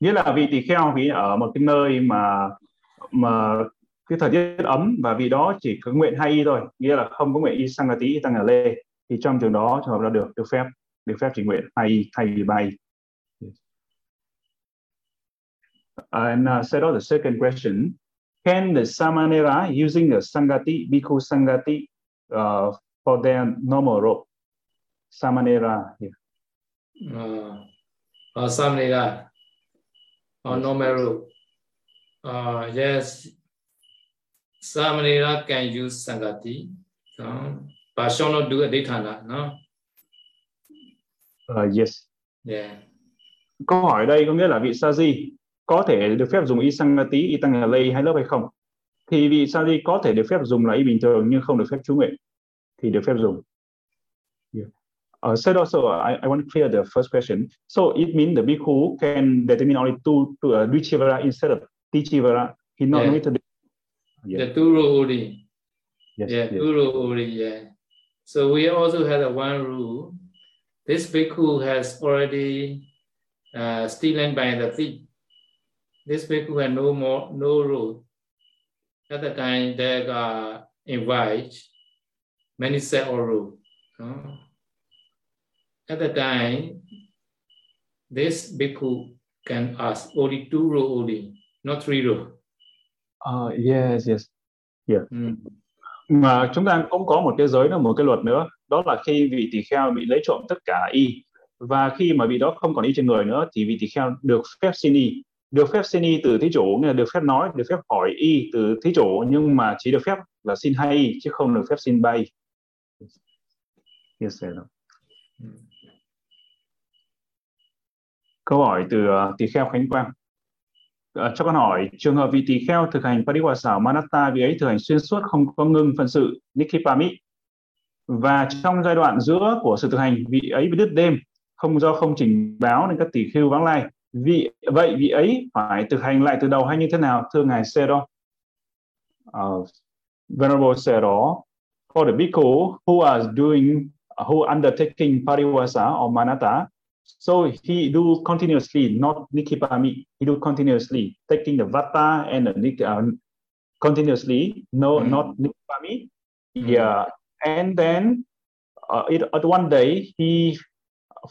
Nghĩa là vị tỳ kheo vì ở một cái nơi mà mà cái thời tiết ấm và vì đó chỉ có nguyện hay y thôi, nghĩa là không có nguyện y sang tí tăng ở lê thì trong trường đó trường hợp là được được phép được phép chỉ nguyện hay y thay vì bay. And uh, out the second question: Can the samanera using the sangati, bhikkhu sangati, uh, for their normal robe? Samanera, yeah. Uh, or Samnida or Nomeru. Uh, yes, Samanera can use Sangati. No? But shall not do Adhitana, no? Uh, yes. Yeah. Câu hỏi đây có nghĩa là vị sa di có thể được phép dùng y sangati, y tăng lây hay lớp hay không? Thì vị sa di có thể được phép dùng là y bình thường nhưng không được phép chú nguyện thì được phép dùng. Yeah. Uh, said also, I, I want to clear the first question. So it means the bhikkhu can determine only two, two uh, Dvichivara instead of Tichivara. He not Yeah. need to do. Yeah. The two rule only. Yes, Yeah, yes. two rule only, yeah. So we also had a one rule. This bhikkhu has already uh, stolen by the thief. This bhikkhu had no more no rule. At the time they got invite many set or rule. no? At the time, this bhikkhu can ask only two rule only, not three rule. Uh, yes, yes. Mm. mà chúng ta cũng có một cái giới nữa một cái luật nữa đó là khi vị tỳ kheo bị lấy trộm tất cả y và khi mà vị đó không còn y trên người nữa thì vị tỳ kheo được phép xin y được phép xin y từ thí chủ nghĩa là được phép nói được phép hỏi y từ thí chủ nhưng mà chỉ được phép là xin hay y chứ không được phép xin bay. Yes, câu hỏi từ uh, tỳ kheo Khánh Quang. À, cho con hỏi trường hợp vị tỳ kheo thực hành Pariwasa Manatta vị ấy thực hành xuyên suốt không có ngưng phân sự Nikipami và trong giai đoạn giữa của sự thực hành vị ấy bị đứt đêm không do không trình báo nên các tỷ khưu vắng lai vị vậy vị ấy phải thực hành lại từ đầu hay như thế nào thưa ngài Sero uh, Venerable Sero for the bhikkhu who are doing who undertaking Pariwasa or Manatta So he do continuously, not nikipami. He do continuously, taking the vata and the nik, uh, continuously, no, Mm. not nikipami. Mm. Yeah, and then uh, it, at one day he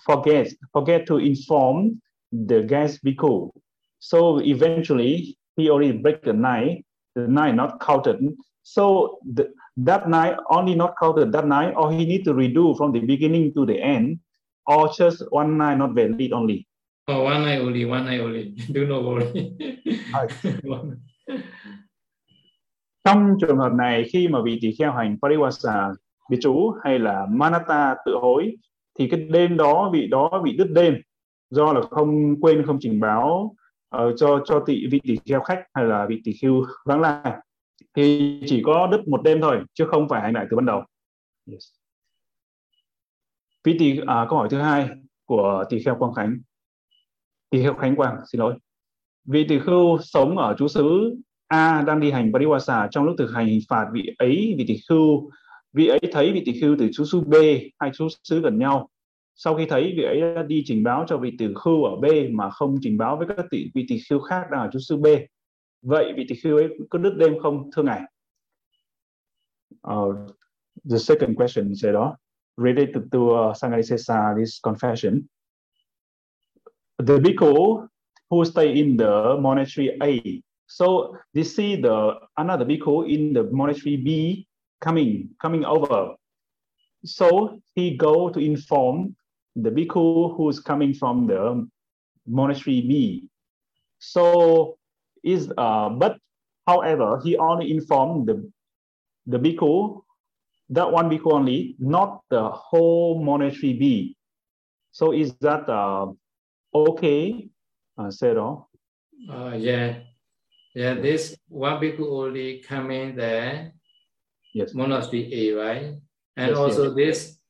forgets forget to inform the guest bhikkhu. So eventually he already break the night. The night not counted. So the, that night only not counted that night, or he need to redo from the beginning to the end or just one night not valid only. Oh, one night only, one night only. Do not worry. Trong trường hợp này khi mà vị tỳ kheo hành Pariwasa bị chú hay là Manatta tự hối thì cái đêm đó vị đó bị đứt đêm do là không quên không trình báo uh, cho cho tị vị tỳ kheo khách hay là vị tỳ khưu vắng lai thì chỉ có đứt một đêm thôi chứ không phải hành lại từ ban đầu. Yes. Vị tỳ à, câu hỏi thứ hai của tỳ kheo Quang Khánh. Tỳ kheo Khánh Quang, xin lỗi. Vị tỳ khưu sống ở chú xứ A đang đi hành Pariwasa trong lúc thực hành hình phạt vị ấy vị tỳ khưu vị ấy thấy vị tỳ khưu từ chú xứ B hai chú xứ gần nhau sau khi thấy vị ấy đã đi trình báo cho vị tỷ khưu ở B mà không trình báo với các tỷ vị tỷ khưu khác đang ở chú xứ B vậy vị tỷ khưu ấy có đứt đêm không thưa ngài? Uh, the second question sẽ đó ờ, related to uh, Sangarisesa this confession. The bhikkhu who stay in the monastery A. So they see the another bhikkhu in the monastery B coming, coming over. So he go to inform the bhikkhu who's coming from the monastery B. So is uh, but however he only informed the the bhikkhu that one bhikkhu only, not the whole monastery B. So is that uh, okay, uh, Sero? Uh, yeah, Yeah, this one bhikkhu only come in there. Yes. Monastery A, right? And Yes, also yes. this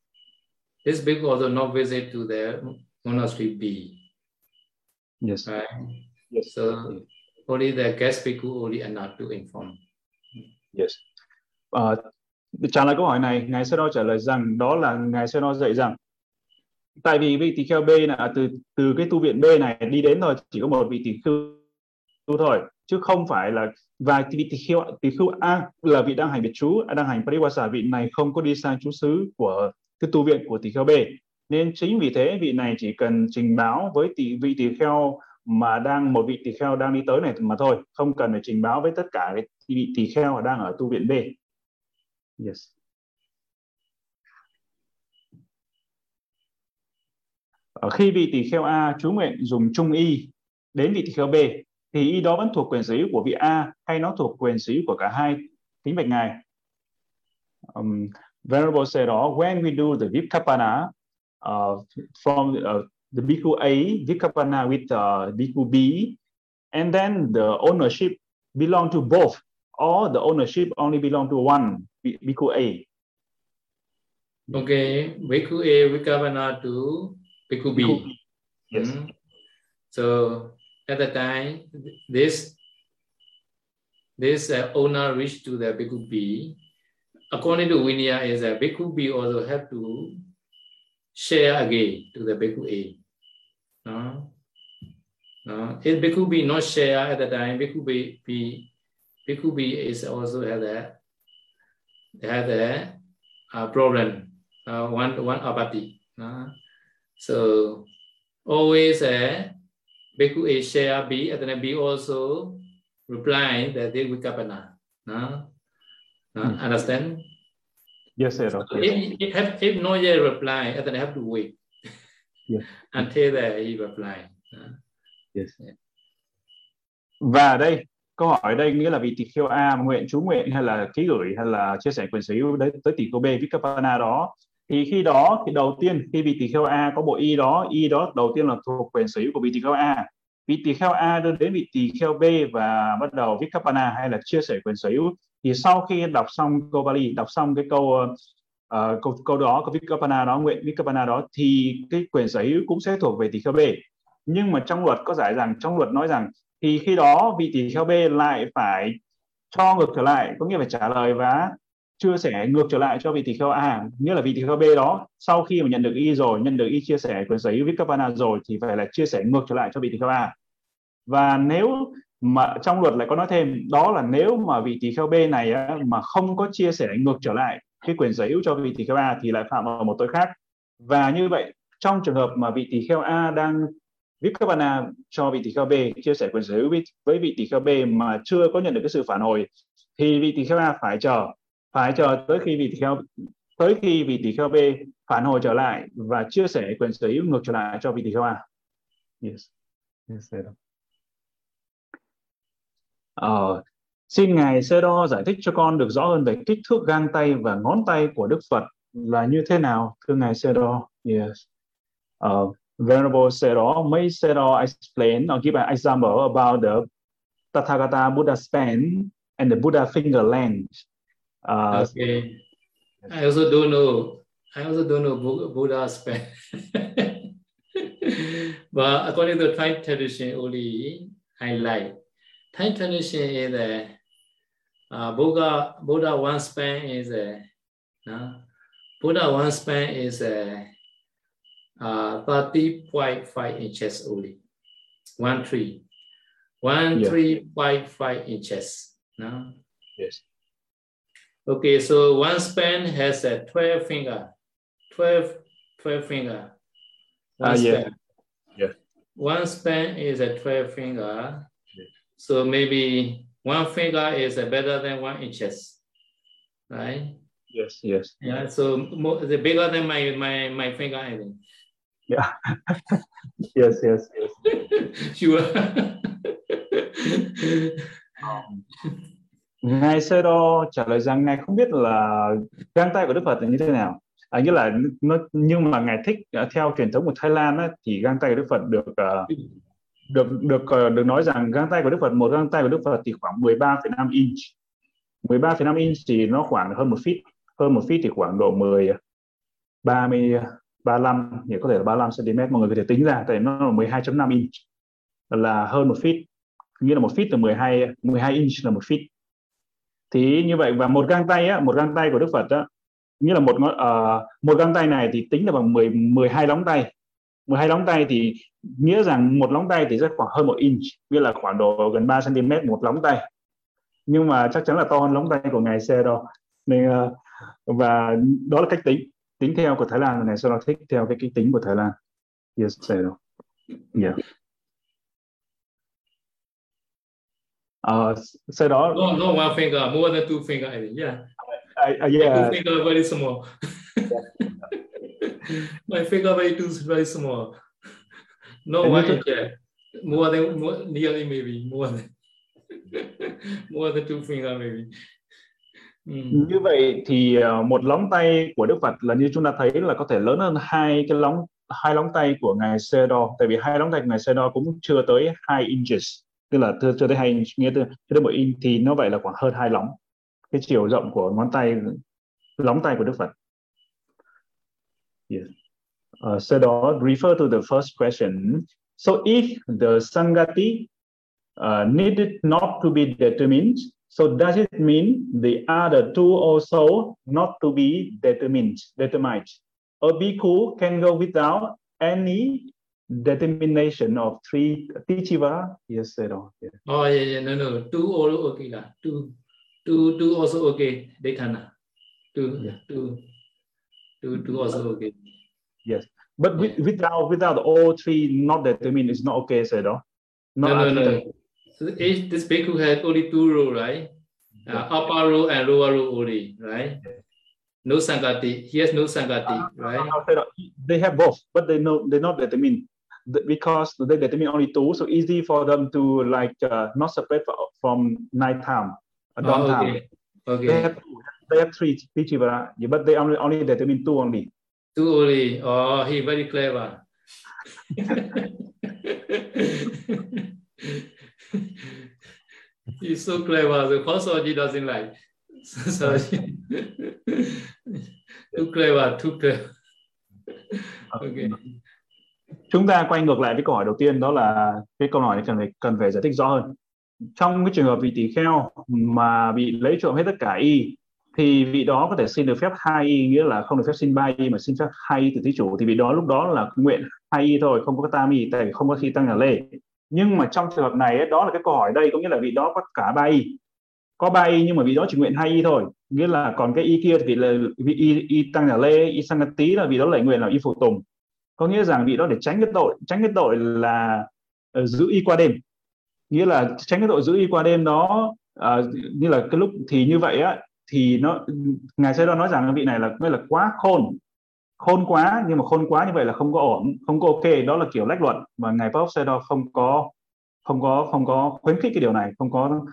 this bhikkhu also not visit to the monastery B, Yes. right? Yes. So only the guest bhikkhu only are not to inform. Yes. Ờ, trả lời câu hỏi này, Ngài Sơ Đo trả lời rằng đó là Ngài Sơ Đo dạy rằng tại vì vị tỳ kheo B là từ từ cái tu viện B này đi đến rồi chỉ có một vị tỳ khưu thôi chứ không phải là và vị tỳ kheo tỳ khưu A là vị đang hành biệt trú đang hành pariwasa vị này không có đi sang trú xứ của cái tu viện của tỳ kheo B. Nên chính vì thế vị này chỉ cần trình báo với tỷ vị tỳ kheo mà đang một vị tỳ kheo đang đi tới này mà thôi không cần phải trình báo với tất cả cái vị tỳ kheo đang ở tu viện B. Yes. Ở khi vị tỳ kheo A chú nguyện dùng chung y đến vị tỳ kheo B thì y đó vẫn thuộc quyền sở hữu của vị A hay nó thuộc quyền sở hữu của cả hai? Kính bạch ngài. Um, Venerable said đó when we do the Vikapana uh, from uh, the Bhikkhu A Vikapana with uh, Bhikkhu B and then the ownership belong to both or the ownership only belong to one Bhi- Bhikkhu A Okay, bhikkhu A vikavana to bhikkhu B. Bhikkhu B. yes Mm. So at the time, this this uh, owner reached to the bhikkhu B. According to Vinaya, is that bhikkhu B also have to share again to the bhikkhu A. No? No? If bhikkhu B not share at the time, bhikkhu B, B bhikkhu B is also have a have a uh, problem. Uh, one one apathy. So always uh, Bhikkhu A share B, and then B also reply that they vikapana. No? No? Hmm. Understand? yes sir So yes. if, if, have- if no yet reply, then have to wait Yeah. until the, he reply. No? Yes. Và đây câu hỏi đây nghĩa là vị tỳ kheo A nguyện chú nguyện hay là ký gửi hay là chia sẻ quyền sở hữu đấy tới tỷ kheo B Vikapana đó thì khi đó thì đầu tiên khi vị tỳ kheo A có bộ y đó y đó đầu tiên là thuộc quyền sở hữu của vị tỳ kheo A vị tỳ kheo A đưa đến vị tỳ kheo B và bắt đầu Vikapana hay là chia sẻ quyền sở hữu thì sau khi đọc xong câu Bali đọc xong cái câu uh, câu câu đó câu Vikapana đó nguyện Vikapana đó thì cái quyền sở hữu cũng sẽ thuộc về tỳ kheo B. Nhưng mà trong luật có giải rằng trong luật nói rằng thì khi đó vị tỳ kheo B lại phải cho ngược trở lại có nghĩa là trả lời và chia sẻ ngược trở lại cho vị tỳ kheo A. Nghĩa là vị tỳ kheo B đó sau khi mà nhận được y rồi nhận được y chia sẻ quyền sở hữu Vikapana rồi thì phải là chia sẻ ngược trở lại cho vị tỳ kheo A. Và nếu mà trong luật lại có nói thêm đó là nếu mà vị tỳ kheo B này á, mà không có chia sẻ ngược trở lại cái quyền sở hữu cho vị tỳ kheo A thì lại phạm vào một tội khác và như vậy trong trường hợp mà vị tỳ kheo A đang Vikavana cho vị tỳ kheo B chia sẻ quyền sở hữu với, vị tỳ kheo B mà chưa có nhận được cái sự phản hồi thì vị tỳ kheo A phải chờ phải chờ tới khi vị tỳ kheo tới khi vị tỳ kheo B phản hồi trở lại và chia sẻ quyền sở hữu ngược trở lại cho vị tỳ kheo A. Yes. Yes, sir. Ờ, xin ngài Sê Đo giải thích cho con được rõ hơn về kích thước gang tay và ngón tay của Đức Phật là như thế nào, thưa ngài Sê Đo. Yes. Uh, Venerable Sero, may Sero explain or give an example about the Tathagata Buddha span and the Buddha finger length. Uh, Okay. I also don't know. I also don't know Bu- Buddha's span. but according to Thai tradition only, I like. Thai tradition is a uh, Buddha, Buddha one span is a no? Buddha one span is a uh, 30.5 inches only. One tree. One Yeah. three five five inches. No? Yes. Okay, so one span has a 12 finger. 12, 12 finger. One Ah, yeah. span. Yeah. One span is a 12 finger. So maybe one finger is uh, better than one inches. Right? Yes, yes. Yeah, so more, the bigger than my, my, my finger, I think. Yeah. yes, yes, yes. sure. Ngài Sơ Đo trả lời rằng Ngài không biết là găng tay của Đức Phật là như thế nào. À, nghĩa là nó, nhưng mà Ngài thích à, theo truyền thống của Thái Lan á, thì găng tay của Đức Phật được à, được được ờ, được nói rằng găng tay của Đức Phật một găng tay của Đức Phật thì khoảng 13,5 inch. 13,5 inch thì nó khoảng hơn một feet, hơn một feet thì khoảng độ 10 30 35 thì có thể là 35 cm mọi người có thể tính ra tại nó là 12.5 inch là hơn một feet nghĩa là một feet là 12 12 inch là một feet. Thì như vậy và một găng tay á một găng tay của Đức Phật á nghĩa là một uh, một găng tay này thì tính là bằng 10 12 lóng tay. 12 lóng tay thì nghĩa rằng một lóng tay thì rất khoảng hơn một inch nghĩa là khoảng độ gần 3 cm một lóng tay. Nhưng mà chắc chắn là to hơn lóng tay của ngài xe đâu nên ờ, và đó là cách tính. Tính theo của Thái Lan này sau đó thích theo cái cách tính của Thái Lan. Yes xe đâu yeah. Ờ, sau đó no, no one finger, more than two finger, I think. Yeah. I, I, My yeah. Two finger very small. My finger very too very small. No And one yeah. More than more, nearly maybe more than more than two finger maybe. Mm. như vậy thì ờ, một lóng tay của Đức Phật là như chúng ta thấy là có thể lớn hơn hai cái lóng hai lóng tay của ngài Sê Đo tại vì hai lóng tay của ngài Sê Đo cũng chưa tới 2 inches tức là chưa, chưa tới hai inch nghĩa từ chưa tới một inch thì nó vậy là khoảng hơn hai lóng cái chiều rộng của ngón tay lóng tay của Đức Phật yes. uh, Sê Đo refer to the first question so if the Sangati uh, needed not to be determined So does it mean the other two also not to be determined, determined? A bhikkhu can go without any determination of three tichiva. Yes, sir. Yeah. Oh yeah, yeah, no, no, two also okay lah. Two, two, two also okay. Lah. Two, Yeah. two, two, two also okay. Yes. But with, without without all three not determined is not okay, sir. No, No, no, after- no. So each this bhikkhu had only two row, right? Uh, upper row and lower row only, right? No sangati. He has no sangati, right? No, They have both, but they know they're not determined The- because they determine only two, so easy for them to like uh, not separate fro- from night time, uh, dawn Oh, time. okay. They Okay. have they have three tichivara, yeah, but they only only determine two only. Two only. Oh, he very clever. He's so clever. The Kosoji doesn't like. So too clever, too clever. Okay. Chúng ta quay ngược lại với câu hỏi đầu tiên đó là cái câu hỏi này cần phải cần phải giải thích rõ hơn. Trong cái trường hợp vị tỳ kheo mà bị lấy trộm hết tất cả y thì vị đó có thể xin được phép hai y nghĩa là không được phép xin ba y mà xin phép hai y từ thí chủ. Thì vị đó lúc đó là nguyện hai y thôi không có tam y tại vì không có khi tăng nhà lê. Nhưng mà trong trường hợp này ấy, đó là cái câu hỏi đây có nghĩa là vị đó có cả ba y. Có ba y nhưng mà vị đó chỉ nguyện hai y thôi. Nghĩa là còn cái y kia thì là vị y, y tăng nhà lê y sang tí là vị đó lại nguyện là y phụ tùng. Có nghĩa rằng vị đó để tránh cái tội tránh cái tội là uh, giữ y qua đêm. Nghĩa là tránh cái tội giữ y qua đêm đó uh, như là cái lúc thì như vậy á thì nó ngài sẽ đó nói rằng vị này là nghĩa là quá khôn khôn quá nhưng mà khôn quá như vậy là không có ổn không có ok. Đó là kiểu lách luận mà ngài Pháp sẽ đó không có không có không có khuyến khích cái điều này không có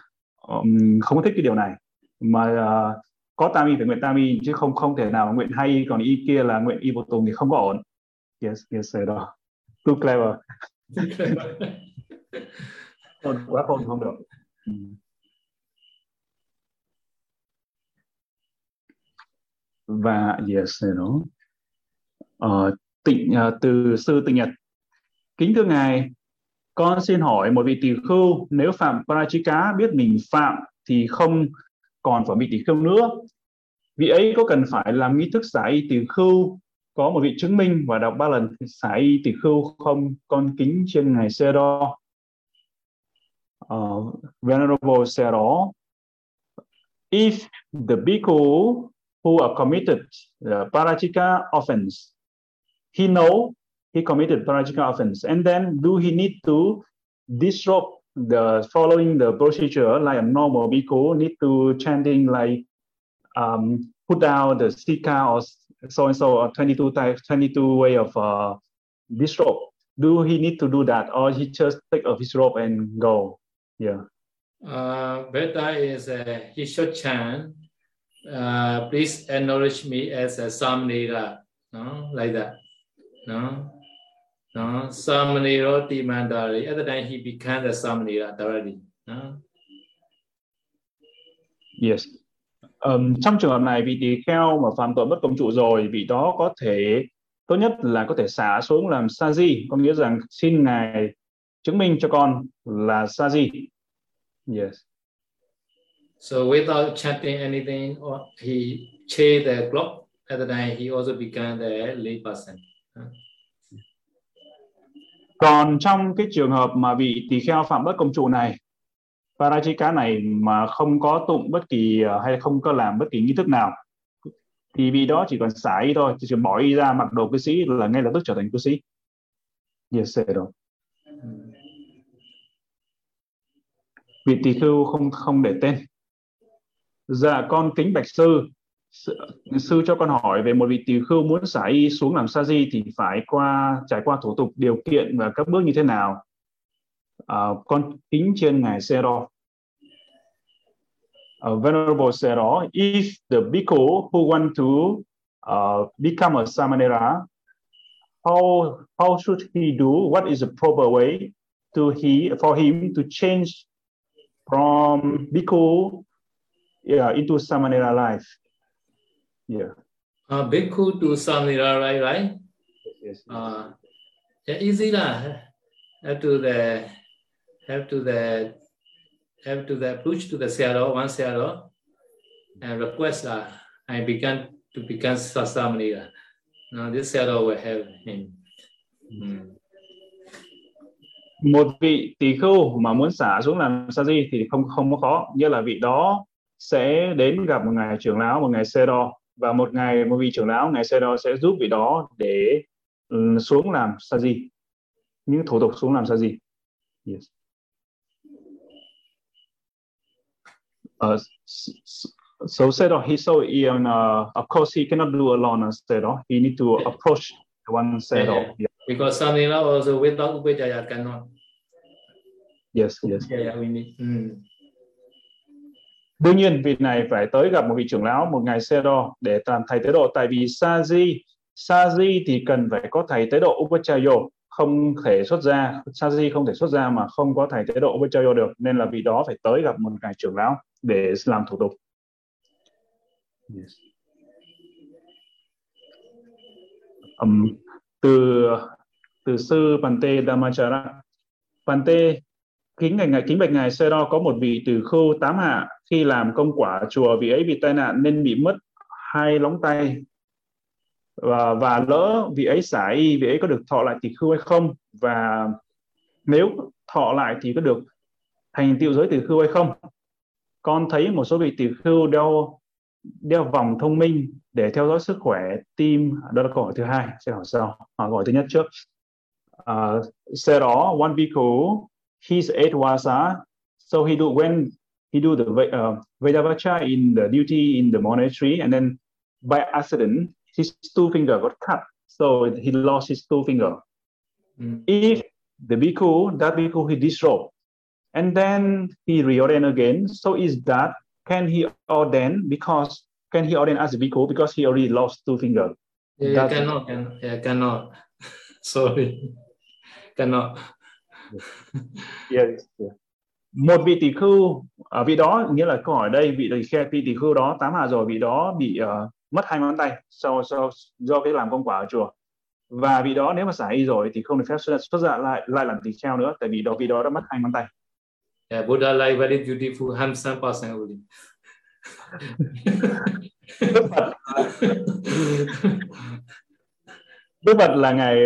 um, không có thích cái điều này. Mà ờ, có tam y phải nguyện tam y chứ không không thể nào nguyện hai y còn y kia là nguyện y vô tùng thì không có ổn. Yes yes đó too clever. Too clever. khôn quá khôn không được và yes you know. ờ, tịnh uh, từ sư tịnh nhật. Kính thưa ngài con xin hỏi một vị tỳ khưu nếu phạm parachika biết mình phạm thì không còn phải bị tỳ khưu nữa. Vị ấy có cần phải làm nghi thức xả y tỳ khưu có một vị chứng minh và đọc ba lần xả y tỳ khưu không? Con kính trên ngài Sero uh, ờ, Venerable Sero if the bhikkhu who are committed the parachika offense. He know he committed parachika offense. And then do he need to disrupt the following the procedure like a normal bhikkhu need to chanting like um, put down the stika or so and so or 22 types 22 way of uh, do he need to do that or he just take off his robe and go? Yeah. Uh, better is uh, he should chant uh, please acknowledge me as a samanera no like that. No. No. Samanero timandari. At the time he became the samanera directly. No. Yes. Um, trong trường hợp này vị tỳ kheo mà phạm tội bất công trụ rồi vị đó có thể tốt nhất là có thể xả xuống làm sa di. Có nghĩa rằng xin ngài chứng minh cho con là sa di. Yes so without chanting anything, or he changed the clock at the time he also became the lay person còn trong cái trường hợp mà vị tỳ kheo phạm bất công trụ này, Parajika này mà không có tụng bất kỳ ờ, hay không có làm bất kỳ nghi thức nào, thì vì đó chỉ còn xả y thôi, chỉ bỏ y ra, mặc đồ cư sĩ là ngay lập tức trở thành cư sĩ. Yes rồi. Vị tỳ khưu không không để tên dạ con kính bạch sư sư, sư cho con hỏi về một vị tỳ khưu muốn xả y xuống làm sa di thì phải qua trải qua thủ tục điều kiện và các bước như thế nào À, con kính trên ngài Sero. Uh, Venerable Sero, if the bhikkhu who want to uh, become a samanera, how how should he do? What is the proper way to he for him to change from bhikkhu yeah, into samanera life? Yeah. Uh, bhikkhu to samanera, right? Right. Yes. yes. Uh, yeah, easy lah. To the have to the have to the approach to the shadow, one shadow, and request uh, I began to become Sasamaniya. Now this shadow will have him. Mm. Một vị tỳ khưu mà muốn xả xuống làm sa di thì không không có khó, như là vị đó sẽ đến gặp một ngài trưởng lão, một ngài sê đo và một ngày một vị trưởng lão ngài sê đo sẽ giúp vị đó để um, xuống làm sa di, những thủ tục xuống làm sa di. Yes. uh, so Sedo, he saw Ian, uh, of course, he cannot do alone as Sedo. He need to approach one Sedo. Yeah, yeah. Because Samila also without Upajaya cannot. Yes, yes. Yeah, yeah, we need. Mm. Đương nhiên vị này phải tới gặp một vị trưởng lão một ngày xe đo để làm thầy tế độ tại vì Saji Saji thì cần phải có thầy tế độ Upachayo không thể xuất ra di không thể xuất ra mà không có thầy tế độ Upachayo được nên là vị đó phải tới gặp một ngài trưởng lão để làm thủ tục. Yes. Um, từ từ sư Pante Dhammachara. Pante kính ngài ngài kính bạch ngài Sero có một vị từ khưu tám hạ khi làm công quả chùa vị ấy bị tai nạn nên bị mất hai lóng tay. Và và lỡ vị ấy xả y vị ấy có được thọ lại tỳ khưu hay không? Và nếu thọ lại thì có được thành tựu giới tỳ khưu hay không? Con thấy một số vị tỳ khưu đeo đeo vòng thông minh để theo dõi sức khỏe tim. Đó là câu hỏi thứ hai. Sẽ hỏi sau. Hỏi câu hỏi thứ nhất trước. À, uh, sau đó one bhikkhu his eight wasa so he do when he do the uh, Vedavacha in the duty in the monastery and then by accident his two finger got cut so he lost his two finger mm. if the bhikkhu that bhikkhu he disrobed and then he reordain again. So is that can he ordain because can he ordain as a bhikkhu because he already lost two fingers? Yeah, cannot, can, yeah, cannot. Sorry, cannot. yes, yeah. Một vị tỷ khưu ở vị đó nghĩa là câu hỏi đây vị tỷ vị tỷ khưu đó tám hà rồi vị đó bị uh, mất hai ngón tay sau, sau do cái làm công quả ở chùa và vị đó nếu mà xả y rồi thì không được phép xuất, xuất ra lại lại làm tỳ kheo nữa tại vì đó vị đó đã mất hai ngón tay Yeah, Buddha like very beautiful, handsome person only. Đức Phật Đức Phật là ngày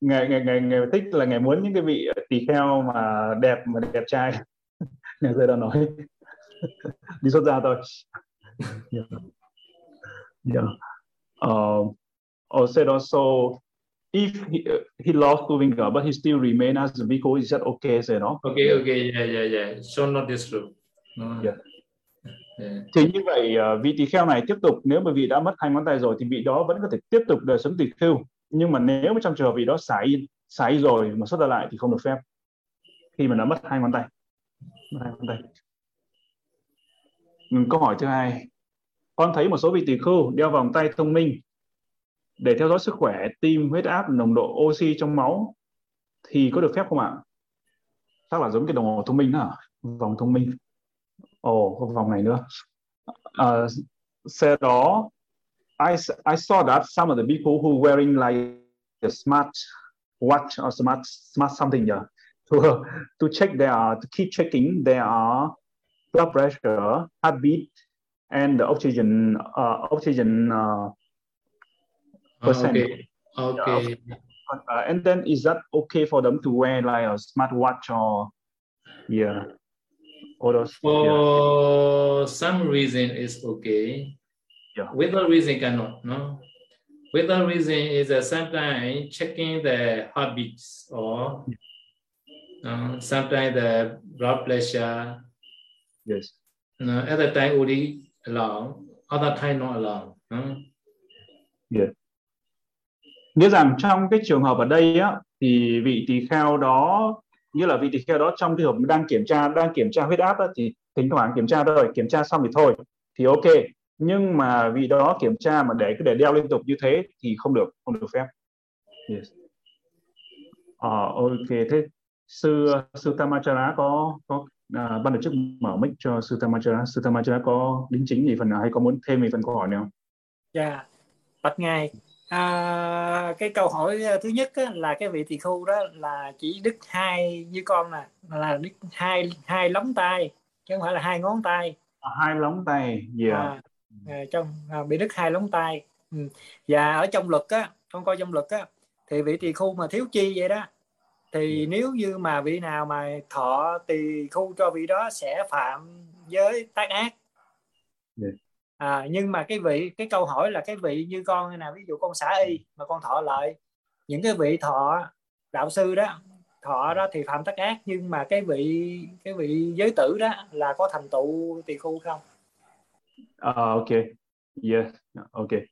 ngày ngày ngày, ngày thích là ngày muốn những cái vị tỳ kheo mà đẹp mà đẹp trai ngày giờ đó nói đi xuất gia thôi yeah. yeah. Uh, or said also if he, uh, he lost finger but he still remain as a bhikkhu is that okay say no Okay, okay, yeah, yeah, yeah. So not this true. No. Yeah. Yeah. thì như vậy uh, vị tỳ kheo này tiếp tục nếu mà vị đã mất hai ngón tay rồi thì vị đó vẫn có thể tiếp tục đời sống tỳ khưu nhưng mà nếu mà trong trường hợp vì đó xả y, xả rồi mà xuất ra lại thì không được phép. Khi mà nó mất hai ngón tay. Mất hai ngón tay. Ừ, câu hỏi thứ hai. Con thấy một số vị tỷ khưu đeo vòng tay thông minh để theo dõi sức khỏe tim huyết áp nồng độ oxy trong máu thì có được phép không ạ? Chắc là giống cái đồng hồ thông minh đó vòng thông minh. Ồ oh, vòng này nữa. À, xe đó I, I saw that some of the people who wearing like a smart watch or smart smart something yeah, to to check their to keep checking their blood pressure, heartbeat, and the oxygen uh, oxygen uh, percent. Okay. Okay. Uh, and then is that okay for them to wear like a smartwatch or yeah, Or those? yeah. For some reason it's okay. Yeah. Without reason cannot, no. Without reason is uh, sometimes checking the heartbeats or uh, sometimes the blood pressure. Yes. No, other time only allow, other time not allow. No? Nghĩa rằng trong cái trường hợp ở đây á thì vị tỳ kheo đó như là vị tỳ kheo đó trong trường hợp đang kiểm tra đang kiểm tra huyết áp á, thì thỉnh thoảng kiểm tra rồi kiểm tra xong thì thôi thì ok nhưng mà vị đó kiểm tra mà để cứ để đeo liên tục như thế thì không được không được phép yes. Ờ, ok thế sư sư Tamachara có có à, ban tổ chức mở mic cho sư Tamachara sư Tamachara có đính chính gì phần nào hay có muốn thêm gì phần câu hỏi nào Dạ, bạch ngài. À, cái câu hỏi thứ nhất á, là cái vị tỳ khu đó là chỉ đứt hai như con nè là đứt hai hai lóng tay chứ không phải là hai ngón tay À, hai lóng tay yeah. à, à, trong à, bị đứt hai lóng tay ừ. và ở trong luật á con coi trong luật á thì vị tỳ khu mà thiếu chi vậy đó thì nếu như mà vị nào mà thọ tỳ khu cho vị đó sẽ phạm với tác ác. Yes. à, nhưng mà cái vị cái câu hỏi là cái vị như con nào? Ví dụ con xã y mà con thọ lợi những cái vị thọ đạo sư đó thọ đó thì phạm tác ác nhưng mà cái vị cái vị giới tử đó là có thành tựu tỳ khu không Uh, okay. Yes. Okay.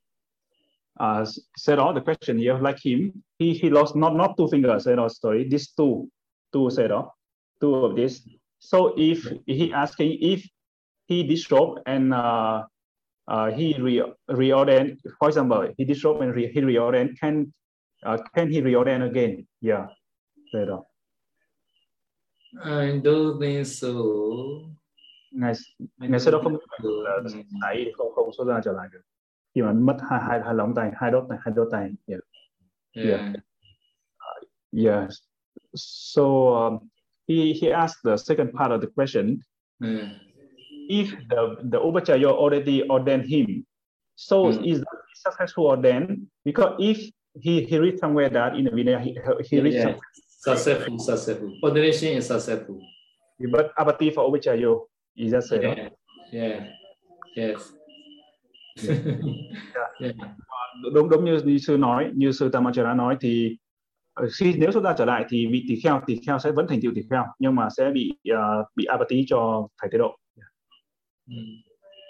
Uh, said all the question here, like him, he he lost not not two fingers. Said all sorry, these two, two said all, two of this. So if he asking if he disrobe and uh, uh, he re reordain, for example, he disrobe and re, he reordain, can uh, can he reordain again? Yeah. Said all. I don't think so. Ngày ngày sau đó không think so. là Mm. không không xuất ra trở lại được khi mà mất hai hai hai lóng tay hai đốt tay hai đốt tay yeah. Yeah. yes so um, he he asked the second part of the question Mm. if the the upachaya already ordained him so Mm. is that successful ordained because if he he read somewhere that in the Vinaya he, he read Yeah. Successful, successful. Ordination is successful. but apathy for upachaya is that so Yeah. Yeah. Yes. yeah. đúng đúng như, như sư nói như sư Tamachara nói thì ờ, khi nếu xuất gia trở lại thì vị tỳ kheo tỳ kheo sẽ vẫn thành tựu tỳ kheo nhưng mà sẽ bị uh, bị apathy cho thầy tế độ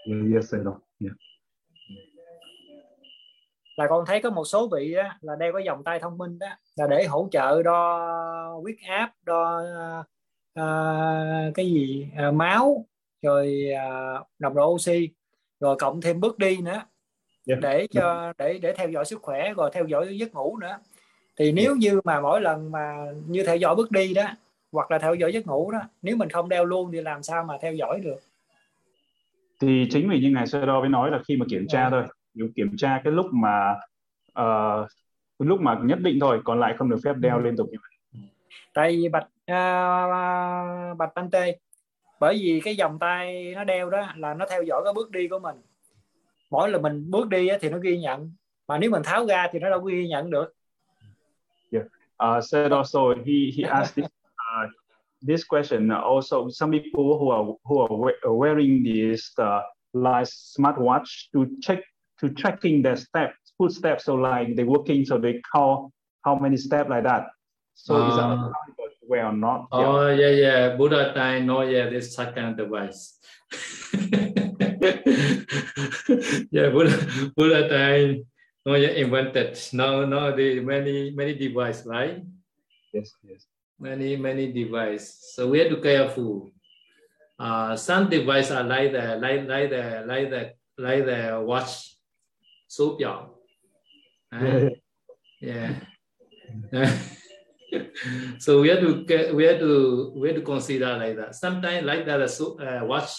Mm. yes sir. yeah. là con thấy có một số vị á, là đeo cái vòng tay thông minh đó là để hỗ trợ đo huyết áp đo à, cái gì à, máu rồi à, nồng độ oxy rồi cộng thêm bước đi nữa. Yeah. để cho để để theo dõi sức khỏe rồi theo dõi giấc ngủ nữa. Thì nếu như mà mỗi lần mà như theo dõi bước đi đó hoặc là theo dõi giấc ngủ đó nếu mình không đeo luôn thì làm sao mà theo dõi được? Thì chính vì như ngài sơ đo mới nói là khi mà kiểm tra Yeah. thôi. Nếu kiểm tra cái lúc mà ờ, lúc mà nhất định thôi còn lại không được phép đeo Ừ. liên tục như vậy. Tại vì bạch à, bạch anh tê bởi vì cái vòng tay nó đeo đó là nó theo dõi cái bước đi của mình. Mỗi lần mình bước đi á, thì nó ghi nhận. Mà nếu mình tháo ra thì nó đâu có ghi nhận được. Uh, said also he he asked this, uh, this question. Also some people who are who are we- wearing this uh, like smartwatch to check to tracking their steps footsteps so like they walking so they count how many steps like that. So is that Or not Oh yeah, yeah. Buddha time, no, yeah, this second device. yeah, Buddha, Buddha time, no, yeah, invented. No, no, the many, many device, right? yes yes Many, many device. So we have to careful. Uh, some device are like the, like, like the, like the, like the watch, biểu. Yeah. yeah. so we have to get, we have to we have to consider like that. Sometimes like that, a so- uh, watch.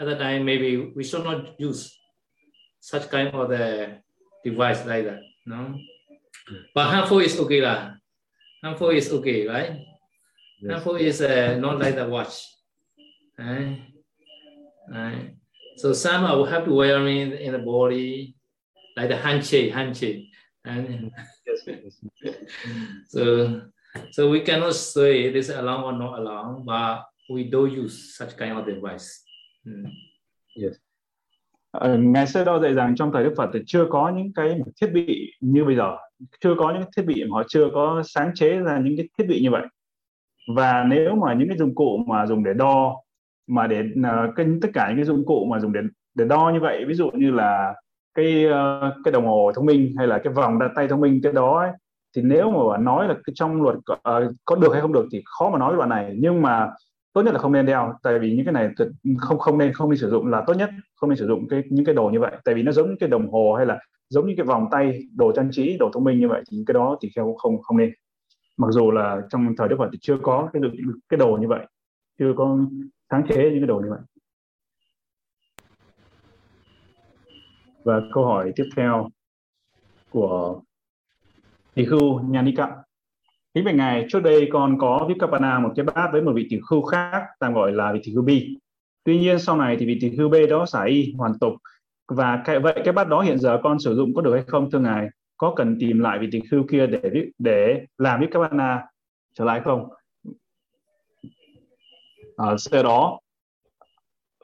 Other time maybe we should not use such kind of the device like that. No, but harmful is okay lah. Harmful is okay, right? yes. Harmful is uh, not like the watch. Right? Right. So some I will have to wear in, in the body, like the handshake, handshake. And. so so we cannot say it is allowed or not allowed, but we do use such kind of device. Mm. Ờ, Ngài Sơ Đo dạy rằng trong thời Đức Phật thì chưa có những cái thiết bị như bây giờ, chưa có những thiết bị mà họ chưa có sáng chế ra những cái thiết bị như vậy. Và nếu mà những cái dụng cụ mà dùng để đo mà để uh, tất cả những cái dụng cụ mà dùng để để đo như vậy, ví dụ như là cái ờ, cái đồng hồ thông minh hay là cái vòng đa tay thông minh cái đó ấy, thì nếu mà bạn nói là cái trong luật uh, có được hay không được thì khó mà nói đoạn này. Nhưng mà tốt nhất là không nên đeo tại vì những cái này không không nên không nên sử dụng là tốt nhất không nên sử dụng cái những cái đồ như vậy. Tại vì nó giống như cái đồng hồ hay là giống như cái vòng tay đồ trang trí đồ thông minh như vậy thì cái đó thì theo không không nên. Mặc dù là trong thời Đức Phật thì chưa có cái cái đồ như vậy chưa có sáng chế những cái đồ như vậy. Và câu hỏi tiếp theo của tỷ khưu Nhanika Kính bạch ngài, trước đây con có Vikapana một cái bát với một vị tỷ khưu khác tạm gọi là vị tỷ khưu B. Tuy nhiên sau này thì vị tỷ khưu B đó xả y hoàn tục và cái, vậy cái bát đó hiện giờ con sử dụng có được hay không thưa ngài? Có cần tìm lại vị tỷ khưu kia để để làm Vikapana trở lại không? Uh, sau đó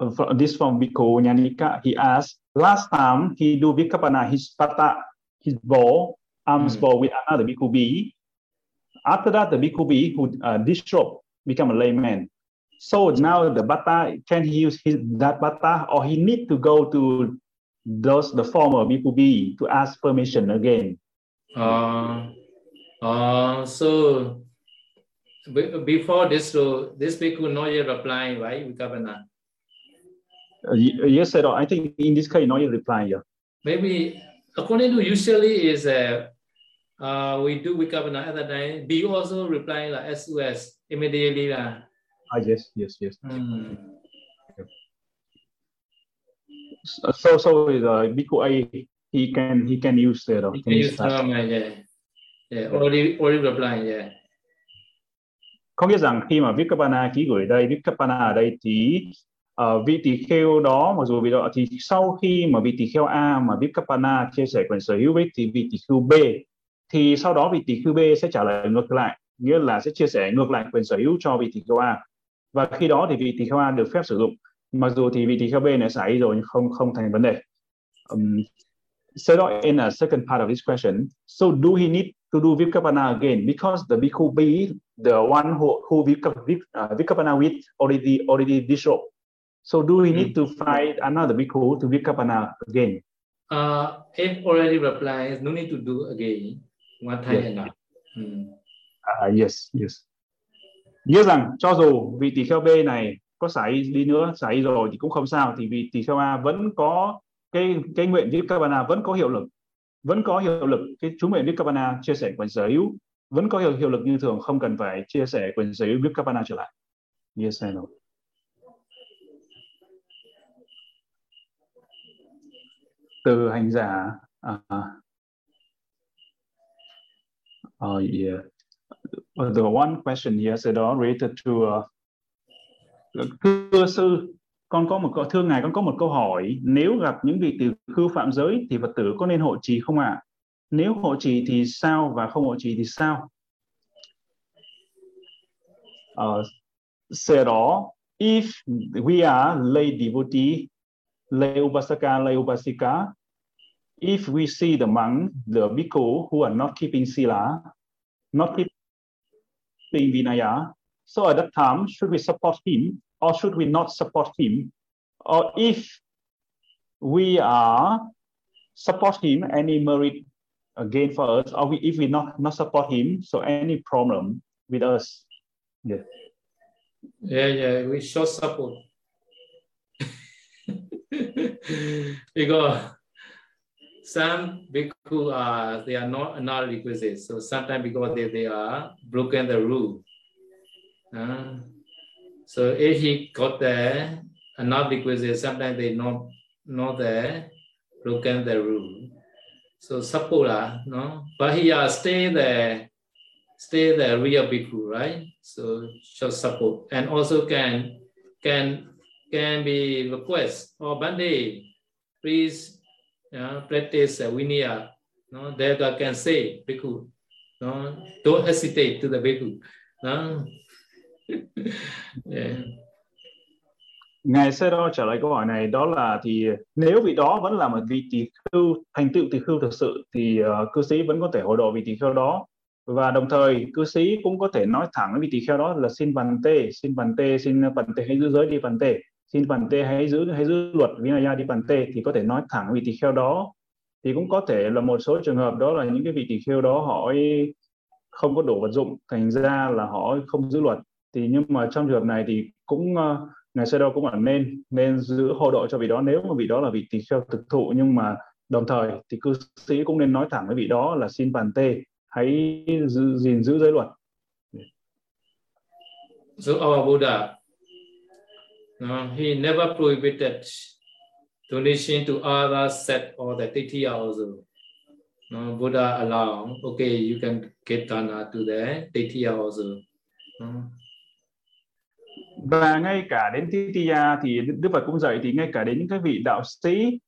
uh, from- this from Bhikkhu Nyanika, he asked, last time he do Vikapana, his pata, his bowl, arms Mm. bowl with another Bhikkhu B, after that, the Bhikkhu B who uh, disrobe become a layman. So now the bata can he use his that bata or he need to go to those the former Bhikkhu B to ask permission again. Uh, uh, so be- before this, so this people not yet replying, right? Vikapana. Uh, yes, sir. I think in this case, no, you reply. Yeah. Maybe according to usually is uh, uh, we do Vikapana at the time. B also reply like SOS immediately lah. Ah, yes, yes, yes. Hmm. So, so, so is uh, A, he can he can use that. Uh, You can use term, uh, yeah. Yeah, already already reply, yeah. có nghĩa rằng khi mà Vikapana ký gửi đây Vikapana ở đây thì uh, vị tỷ kheo đó mặc dù vì đó thì sau khi mà vị tỷ kheo A mà Vikapana chia sẻ quyền sở hữu với thì vị tỷ kheo B thì sau đó vị tỷ kheo B sẽ trả lời ngược lại nghĩa là sẽ chia sẻ ngược lại quyền sở hữu cho vị tỷ kheo A. Và khi đó thì vị tỷ kheo A được phép sử dụng. Mặc dù thì vị tỷ kheo B này xảy rồi nhưng không không thành vấn đề. Um, so đó in a second part of this question. So do he need to do Vipkapana again? Because the Bhikkhu B the one who who Vika, uh, with already already disrobed. So do we need to find another bhikkhu to Vikapana again? Uh, if already reply, no need to do again. One time Yes. enough. Hmm. Uh, yes, yes. Nhớ rằng cho dù vị tỳ kheo B này có xài đi nữa, xài rồi thì cũng không sao, thì vị tỳ kheo A vẫn có cái cái nguyện Vikapana vẫn có hiệu lực, vẫn có hiệu lực cái chú nguyện Vikapana chia sẻ quyền sở hữu vẫn có hiệu, hiệu lực như thường, không cần phải chia sẻ quyền sở hữu Vikapana trở lại. Yes, I know. Từ hành giả à, uh, yeah. The one question here said all related to uh, thưa sư con có một câu thưa ngài con có một câu hỏi nếu gặp những vị từ khư phạm giới thì phật tử có nên hộ trì không ạ à? nếu hộ trì thì sao và không hộ trì thì sao uh, đó, if we are lay devotee lay upasaka lay upasika if we see the monk the bhikkhu who are not keeping sila not keeping vinaya so at that time should we support him or should we not support him? Or if we are support him, any merit again for us, or we, if we not not support him, so any problem with us? Yeah. Yeah, yeah, we show support. because some bhikkhu are they are not not requisite. So sometimes because they, they are broken the rule. Uh, so if he got there and not because sometimes they not not there, broken the rule. So sapura, no, but he uh, stay there, stay there real bhikkhu, right? So just support and also can can can be request or oh, Bande, please yeah, practice uh, Vinaya. Uh, no, that I can say bhikkhu, no, don't hesitate to the bhikkhu. No, yeah. Ngài sẽ Đo trả lời câu hỏi này đó là thì nếu vị đó vẫn là một vị tỳ khưu thành tựu tỳ khưu thực sự thì uh, cư sĩ vẫn có thể hội độ vị tỳ kheo đó và đồng thời cư sĩ cũng có thể nói thẳng với vị tỳ kheo đó là xin bàn tê xin bàn tê xin bàn tê hãy giữ giới đi bàn tê xin bản tê hãy giữ hãy giữ luật vinaya đi bản tê thì có thể nói thẳng vị tỳ kheo đó. Thì cũng có thể là một số trường hợp đó là những cái vị tỳ kheo đó họ không có đủ vật dụng thành ra là họ không giữ luật. Thì nhưng mà trong trường hợp này thì cũng uh, ngài Sơ Đô cũng là nên nên giữ hộ độ cho vị đó. Nếu mà vị đó là vị tỳ kheo thực thụ nhưng mà đồng thời thì cư sĩ cũng nên nói thẳng với vị đó là xin bàn tê hãy giữ, gìn giữ giới luật. So our Buddha, no, he never prohibited donation to other set or the titiya also. No, Buddha allow, okay, you can get dana to the titiya also. No. Và ngay cả đến Titiya thì Đức Phật cũng dạy thì ngay cả đến những cái vị đạo sĩ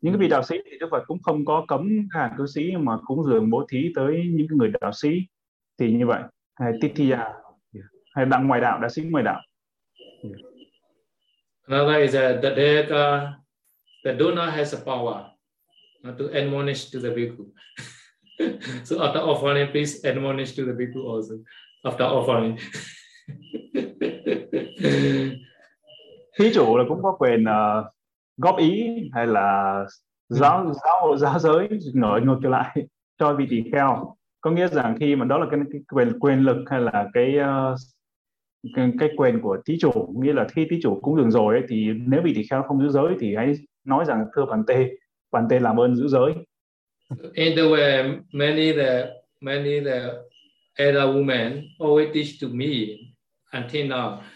những cái vị đạo sĩ thì Đức Phật cũng không có cấm hàng cư sĩ mà cũng dường bố thí tới những cái người đạo sĩ. Thì như vậy hay Titiya hay đặng ngoài đạo đạo sĩ ngoài đạo Another is that the, the, uh, the donor has a power to admonish to the bhikkhu. so after offering, please admonish to the bhikkhu also after offering. thí chủ là cũng có quyền uh, góp ý hay là giáo giáo giáo giới ngợi ngược trở lại cho vị tỳ kheo có nghĩa rằng khi mà đó là cái, cái quyền quyền lực hay là cái uh, cái, quyền của thí chủ nghĩa là khi thí chủ cũng dừng rồi ấy, thì nếu vị tỳ kheo không giữ giới thì hãy nói rằng thưa bàn tê bàn tê làm ơn giữ giới. In the way many the many the elder women always teach to me until now.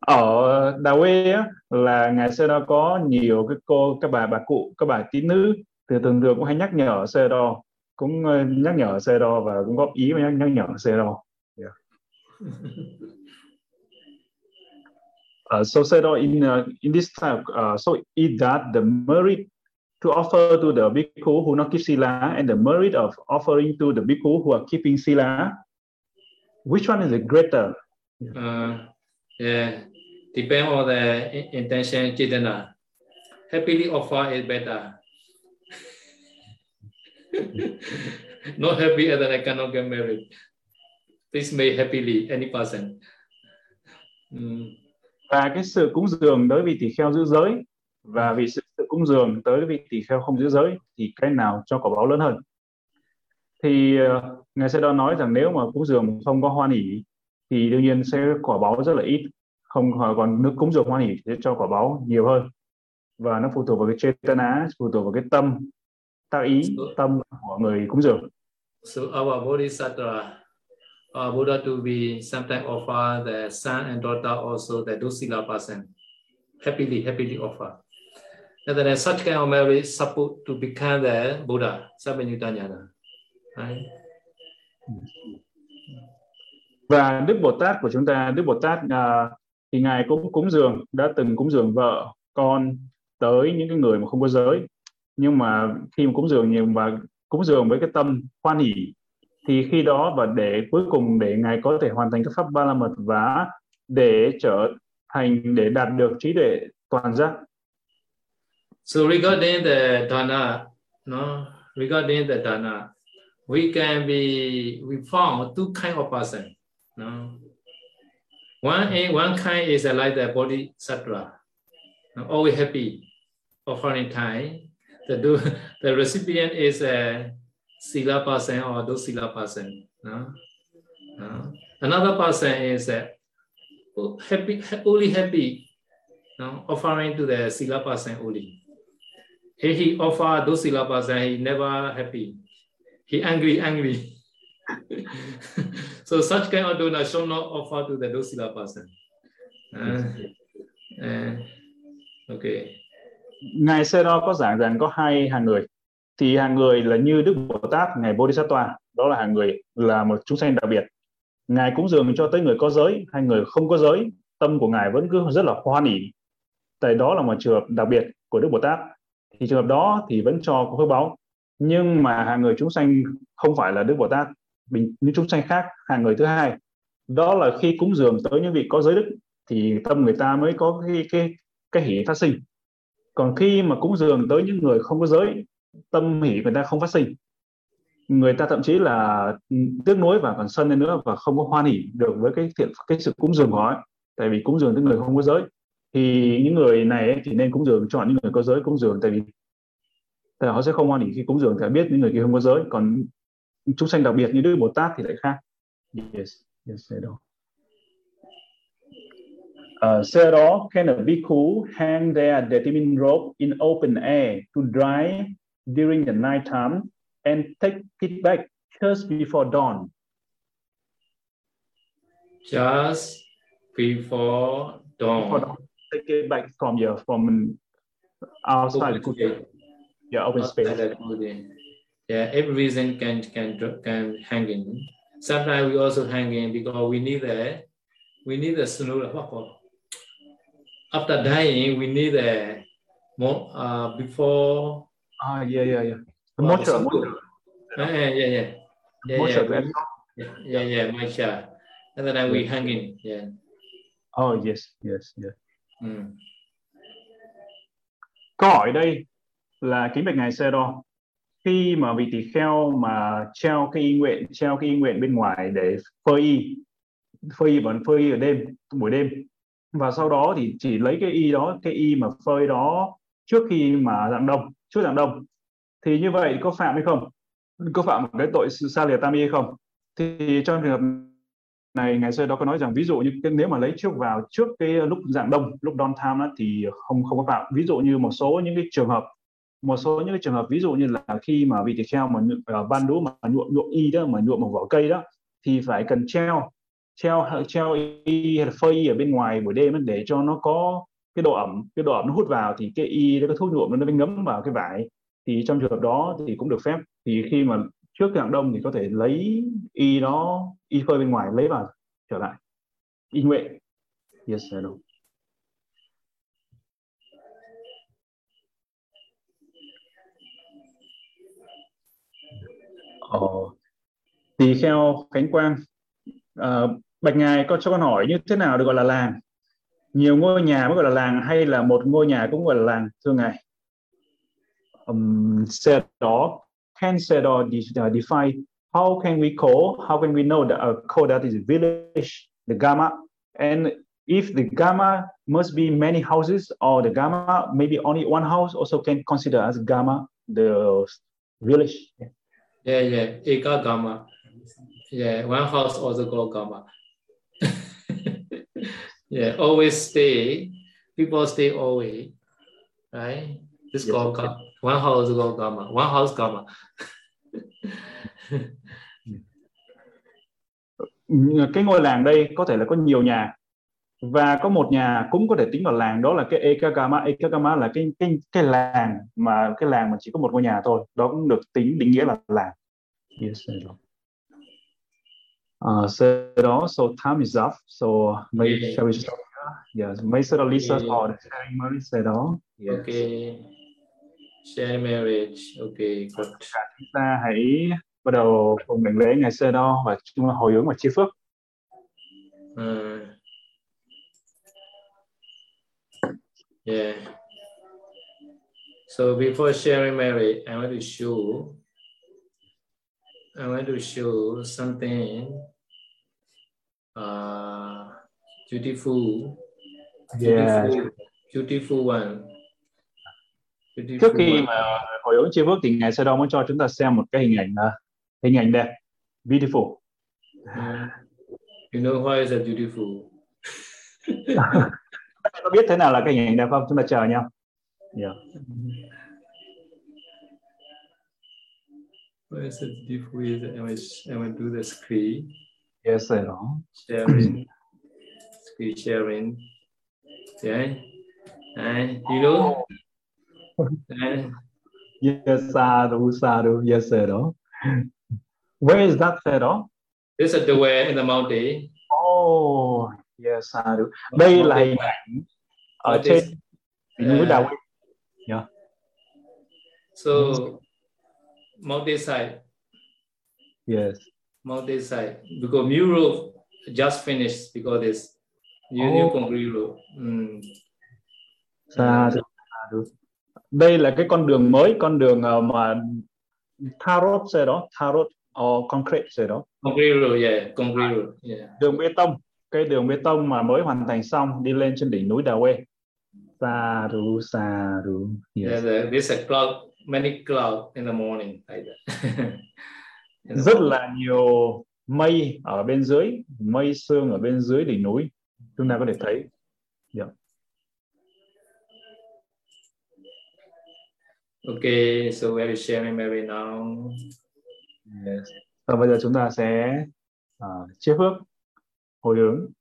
Ở Đà Quê á, là ngày xưa đó có nhiều cái cô các bà bà cụ các bà tín nữ thì thường thường cũng hay nhắc nhở xe đo cũng ờ, nhắc nhở xe đo và cũng góp ý và nhắc, nhắc nhở xe đo yeah. uh, so Sedo in uh, in this type uh, so is that the merit to offer to the bhikkhu who not keep sila and the merit of offering to the bhikkhu who are keeping sila which one is it greater? Uh, yeah, depend on the intention, Chitana. Happily offer is better. Not happy and then I cannot get married. Please make happily any person. Mm. Và cái sự cúng dường đối với tỳ kheo giữ giới và vì sự, sự cúng dường tới vị tỳ kheo không giữ giới thì cái nào cho quả báo lớn hơn? thì uh, ngài sẽ đó nói rằng nếu mà cúng dường không có hoan hỷ thì đương nhiên sẽ quả báo rất là ít không còn nước cúng dường hoan hỷ sẽ cho quả báo nhiều hơn và nó phụ thuộc vào cái chetana phụ thuộc vào cái tâm tác ý tâm của người cúng dường so our bodhisattva uh, Buddha to be sometimes offer the son and daughter also the docile person happily happily offer And then such kind of marriage supposed to become the Buddha, Sabanyutanyana. Right? và Đức Bồ Tát của chúng ta Đức Bồ Tát à, thì ngài cũng cúng dường đã từng cúng dường vợ con tới những cái người mà không có giới nhưng mà khi mà cúng dường nhiều và cúng dường với cái tâm hoan hỷ thì khi đó và để cuối cùng để ngài có thể hoàn thành các pháp ba la mật và để trở thành để đạt được trí tuệ toàn giác. So regarding the dana, no, regarding the dana, we can be we found two kind of person. No, one one kind is like the bodhisattva, always happy, offering time. The the recipient is a sila person or dosila person. No? No? Another person is a happy, only happy, no? offering to the sila person only. If he offer those sila person, he never happy. He angry, angry. so such kind of donor should not offer to the dosila person. Uh, uh, okay. Ngài Sê Đo có giảng rằng có hai hàng người. Thì hàng người là như Đức Bồ Tát, ngài Bodhisattva. Đó là hàng người là một chúng sanh đặc biệt. Ngài cúng dường cho tới người có giới hay người không có giới, tâm của ngài vẫn cứ rất là hoan hỉ. Tại đó là một trường hợp đặc biệt của Đức Bồ Tát. Thì trường hợp đó thì vẫn cho có phước báo nhưng mà hàng người chúng sanh không phải là Đức Bồ Tát, bình, những chúng sanh khác, hàng người thứ hai. Đó là khi cúng dường tới những vị có giới đức, thì tâm người ta mới có cái cái cái hỷ phát sinh còn khi mà cúng dường tới những người không có giới tâm hỷ người ta không phát sinh. Người ta thậm chí là tiếc nuối và còn sân lên nữa và không có hoan hỉ được với cái thiện cái sự cúng dường của họ ấy. tại vì cúng dường tới người không có giới. Thì những người này ấy, thì nên cúng dường chọn những người có giới cúng dường tại vì tại họ sẽ không hoan hỉ khi cúng dường tại biết những người kia không có giới. Còn chúng sanh đặc biệt như đức bồ tát thì lại khác. Yes yes đó Uh, đó, can a bhikkhu hang their determined rope in open air to dry during the night time and take it back just before dawn. Just before dawn. Before dawn. Take it back from your from outside open yeah, open space. Yeah, every reason can can can hang in. Sometimes we also hang in because we need a we need a snow after dying we need a more uh, before Ah, yeah, yeah, yeah. The motor, motor. Ah, yeah, yeah, yeah. Yeah, motor, yeah, yeah, yeah, yeah, my child. And then we hanging, yeah. Oh, yes, yes, yes. Mm. Câu hỏi đây là kính bạch ngài xe đo khi mà vị tỳ kheo mà treo cái y nguyện treo cái y nguyện bên ngoài để phơi y phơi y vẫn phơi y ở đêm buổi đêm và sau đó thì chỉ lấy cái y đó cái y mà phơi đó trước khi mà dạng đông trước dạng đông. Thì như vậy có phạm hay không? Có phạm một cái tội xa lìa tam y hay không? Thì trong trường hợp này ngày xưa đó có nói rằng ví dụ như cái, nếu mà lấy trước vào trước cái lúc dạng đông lúc don time đó, thì không không có phạm. Ví dụ như một số những cái trường hợp một số những cái trường hợp ví dụ như là khi mà vị tỳ kheo mà uh, ban đũ mà nhuộm nhuộm y đó mà nhuộm một vỏ cây đó thì phải cần treo treo treo y hay là phơi y ở bên ngoài buổi đêm để cho nó có cái độ ẩm cái độ ẩm nó hút vào thì cái y cái thuốc nhuộm nó mới ngấm vào cái vải. Thì trong trường hợp đó thì cũng được phép. Thì khi mà trước cái đông thì có thể lấy y nó y phơi bên ngoài lấy vào trở lại. Y nguyện. Yes hello Ồ, ờ, tỳ kheo Khánh Quang. À, Bạch Ngài con cho con hỏi như thế nào được gọi là làng? Nhiều ngôi nhà mới gọi là làng hay là một ngôi nhà cũng gọi là làng thưa ngài? Um, said đó can said or uh, define how can we call how can we know that a call that is village the gamma? And if the gamma must be many houses or the gamma maybe only one house also can consider as gamma the village. Yeah yeah it got gamma. Yeah one house also called gamma. Yeah, always stay. People stay always, right? This yes, called okay. one house called gamma, one house gamma. cái ngôi làng đây có thể là có nhiều nhà và có một nhà cũng có thể tính vào làng đó là cái Ekagama Ekagama là cái cái cái làng mà cái làng mà chỉ có một ngôi nhà thôi đó cũng được tính định nghĩa là làng yes uh, so time is up so maybe okay. shall we stop yes mấy sơ Lisa Okay. or sharing Mary say đó yes. Okay. Share marriage. Okay, good. chúng ta hãy bắt đầu cùng đảnh lễ ngày sơ đó và chúng ta hồi hướng và chia phước Uh, yeah. So before sharing marriage, I want to show. I want to show something. Uh, beautiful. yeah. Beautiful. Beautiful one. Beautiful trước khi one. mà hồi hướng chia phước thì ngài sơ đó muốn cho chúng ta xem một cái hình ảnh là hình ảnh đẹp beautiful Mm. You know why is that beautiful? Các bạn có biết thế nào là cái hình ảnh đẹp không chúng ta chờ nhau yeah. Why is it beautiful? Is I will, I will do the screen yes đó sharing, screen sharing. Yeah, and you know, and yes sadhu sadhu yes đó where is that sir this is the way in the mountain. oh yes sadhu đây là hình ảnh ở trên núi Đà Quy So, mountain side, yes mountain side, because new roof just finished because this new, new Oh. concrete roof. Mm. sadhu đây là cái con đường mới con đường ờ, mà tarot sir đó tarot or concrete sir đó Concrete roof, yeah, concrete roof, yeah. đường bê tông cái đường bê tông mà mới hoàn thành xong đi lên trên đỉnh núi Đà Quê ru sa ru Yeah, yes. the, there's a cloud, many cloud in the morning like that. Rất là nhiều mây ở bên dưới mây sương ở bên dưới đỉnh núi chúng ta có thể thấy Okay, so we are sharing maybe now. yes. và bây giờ chúng ta sẽ uh, chia phước hồi hướng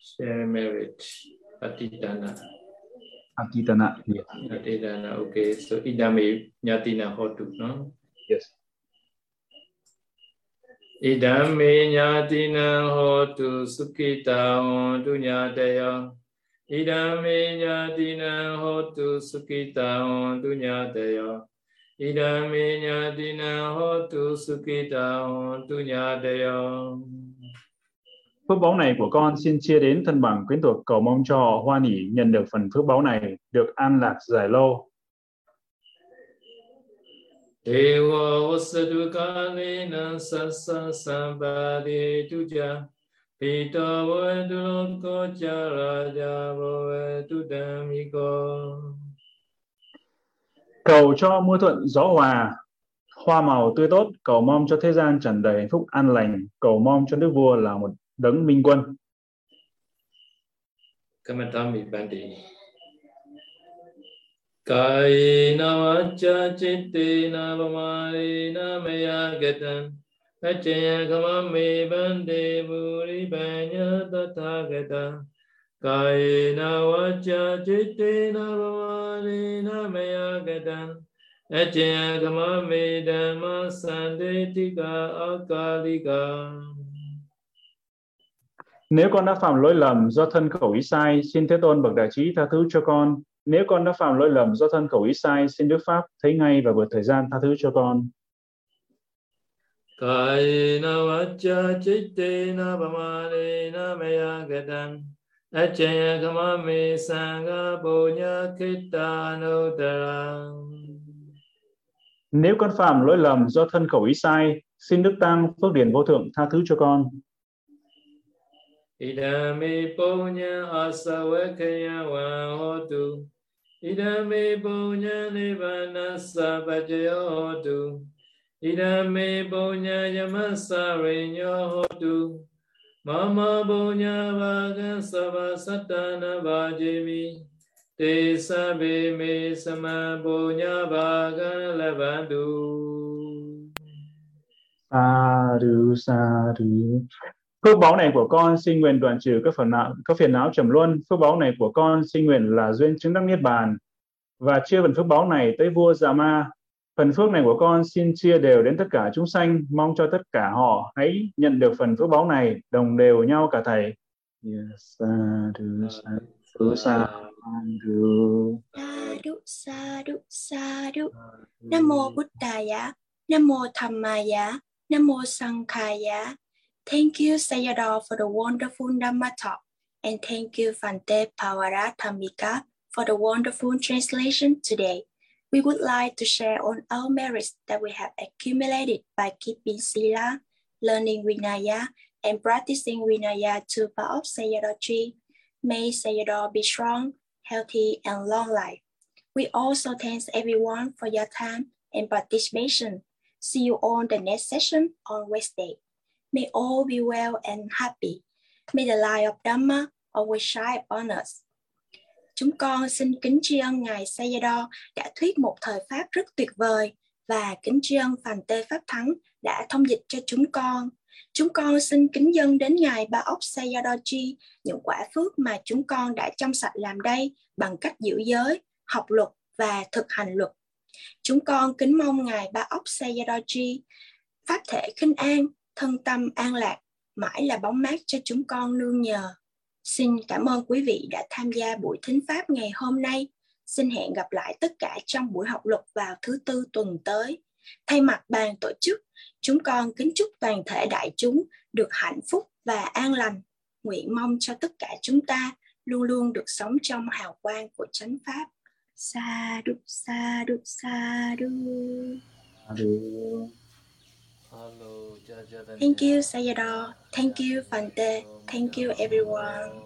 Sharing marriage. Atitana. Akitana yes. Atitana. Okay, so idame nyatina hotu, no? yes. Idame nyatina hotu sukita hotu nyataya. Idame nyatina hotu sukita hotu nyataya. Idame nyatina hotu sukita hotu nyataya. Phước báu này của con xin chia đến thân bằng quyến thuộc cầu mong cho họ hoan hỷ nhận được phần phước báu này được an lạc dài lâu Dewa wasadu kalena sassa sambadi tuja. Pita veduloko charaja vedudamiko. cầu cho mưa thuận gió hòa hoa màu tươi tốt cầu mong cho thế gian tràn đầy hạnh phúc an lành cầu mong cho nước vua là một đấng minh quân Kamatami bandi. Kai namacha chitti vamarina namaya gatan. Achaya kamami bandi buri banya tathagata. Kai vacha chitti vamarina namaya gatan. Achaya kamami dhamma sandetika akalika nếu con đã phạm lỗi lầm do thân khẩu ý sai xin thế tôn bậc đại trí tha thứ cho con. Nếu con đã phạm lỗi lầm do thân khẩu ý sai xin đức pháp thấy ngay và vượt thời gian tha thứ cho con. Kaina vacha chittena pamarena maya gatan. Achaya kamami sangha punya kita nutarang nếu con phạm lỗi lầm do thân khẩu ý sai xin đức tăng phước điển vô thượng tha thứ cho con Idami punya asawakaya wa hotu. Idami punya nibbana sabajayo hotu. Idami punya yamasa rinyo hotu. Mama punya vaga sabha satana vajimi Te sabi me sama punya vaga lavandu. Sadhu, sadhu. Phước báu này của con xin nguyện đoạn trừ các phần não, các phiền não trầm luân. Phước báu này của con xin nguyện là duyên chứng đắc niết bàn và chia phần phước báu này tới vua Già Ma. Phần phước này của con xin chia đều đến tất cả chúng sanh, mong cho tất cả họ hãy nhận được phần phước báu này đồng đều nhau cả thầy. Yes, sadhu, sadhu, sadhu. Sadhu, sadhu, sadhu. Nam mô Buddhaya, Nam mô Dhammaya, Nam mô Sankhaya. Thank you, Sayadaw, for the wonderful Dhamma talk. And thank you, Fante Pavarathamika, for the wonderful translation today. We would like to share on our merits that we have accumulated by keeping Sila, learning Vinaya, and practicing Vinaya to part of Sayadaw. May Sayadaw be strong, healthy, and long life. We also thank everyone for your time and participation. See you on the next session on Wednesday. May all be well and happy. May the light of Dhamma always shine upon us. Chúng con xin kính tri ân Ngài Sayadaw đã thuyết một thời Pháp rất tuyệt vời và kính tri ân Phàn Tê Pháp Thắng đã thông dịch cho chúng con. Chúng con xin kính dân đến Ngài Ba Ốc Sayadaw những quả phước mà chúng con đã chăm sạch làm đây bằng cách giữ giới, học luật và thực hành luật. Chúng con kính mong Ngài Ba Ốc Sayadaw Pháp thể khinh an, thân tâm an lạc, mãi là bóng mát cho chúng con nương nhờ. Xin cảm ơn quý vị đã tham gia buổi thính pháp ngày hôm nay. Xin hẹn gặp lại tất cả trong buổi học luật vào thứ tư tuần tới. Thay mặt ban tổ chức, chúng con kính chúc toàn thể đại chúng được hạnh phúc và an lành. Nguyện mong cho tất cả chúng ta luôn luôn được sống trong hào quang của chánh pháp. Sa đu, sa đu, sa đu. Thank you, Sayadaw. Thank you, Fante. Thank you, everyone.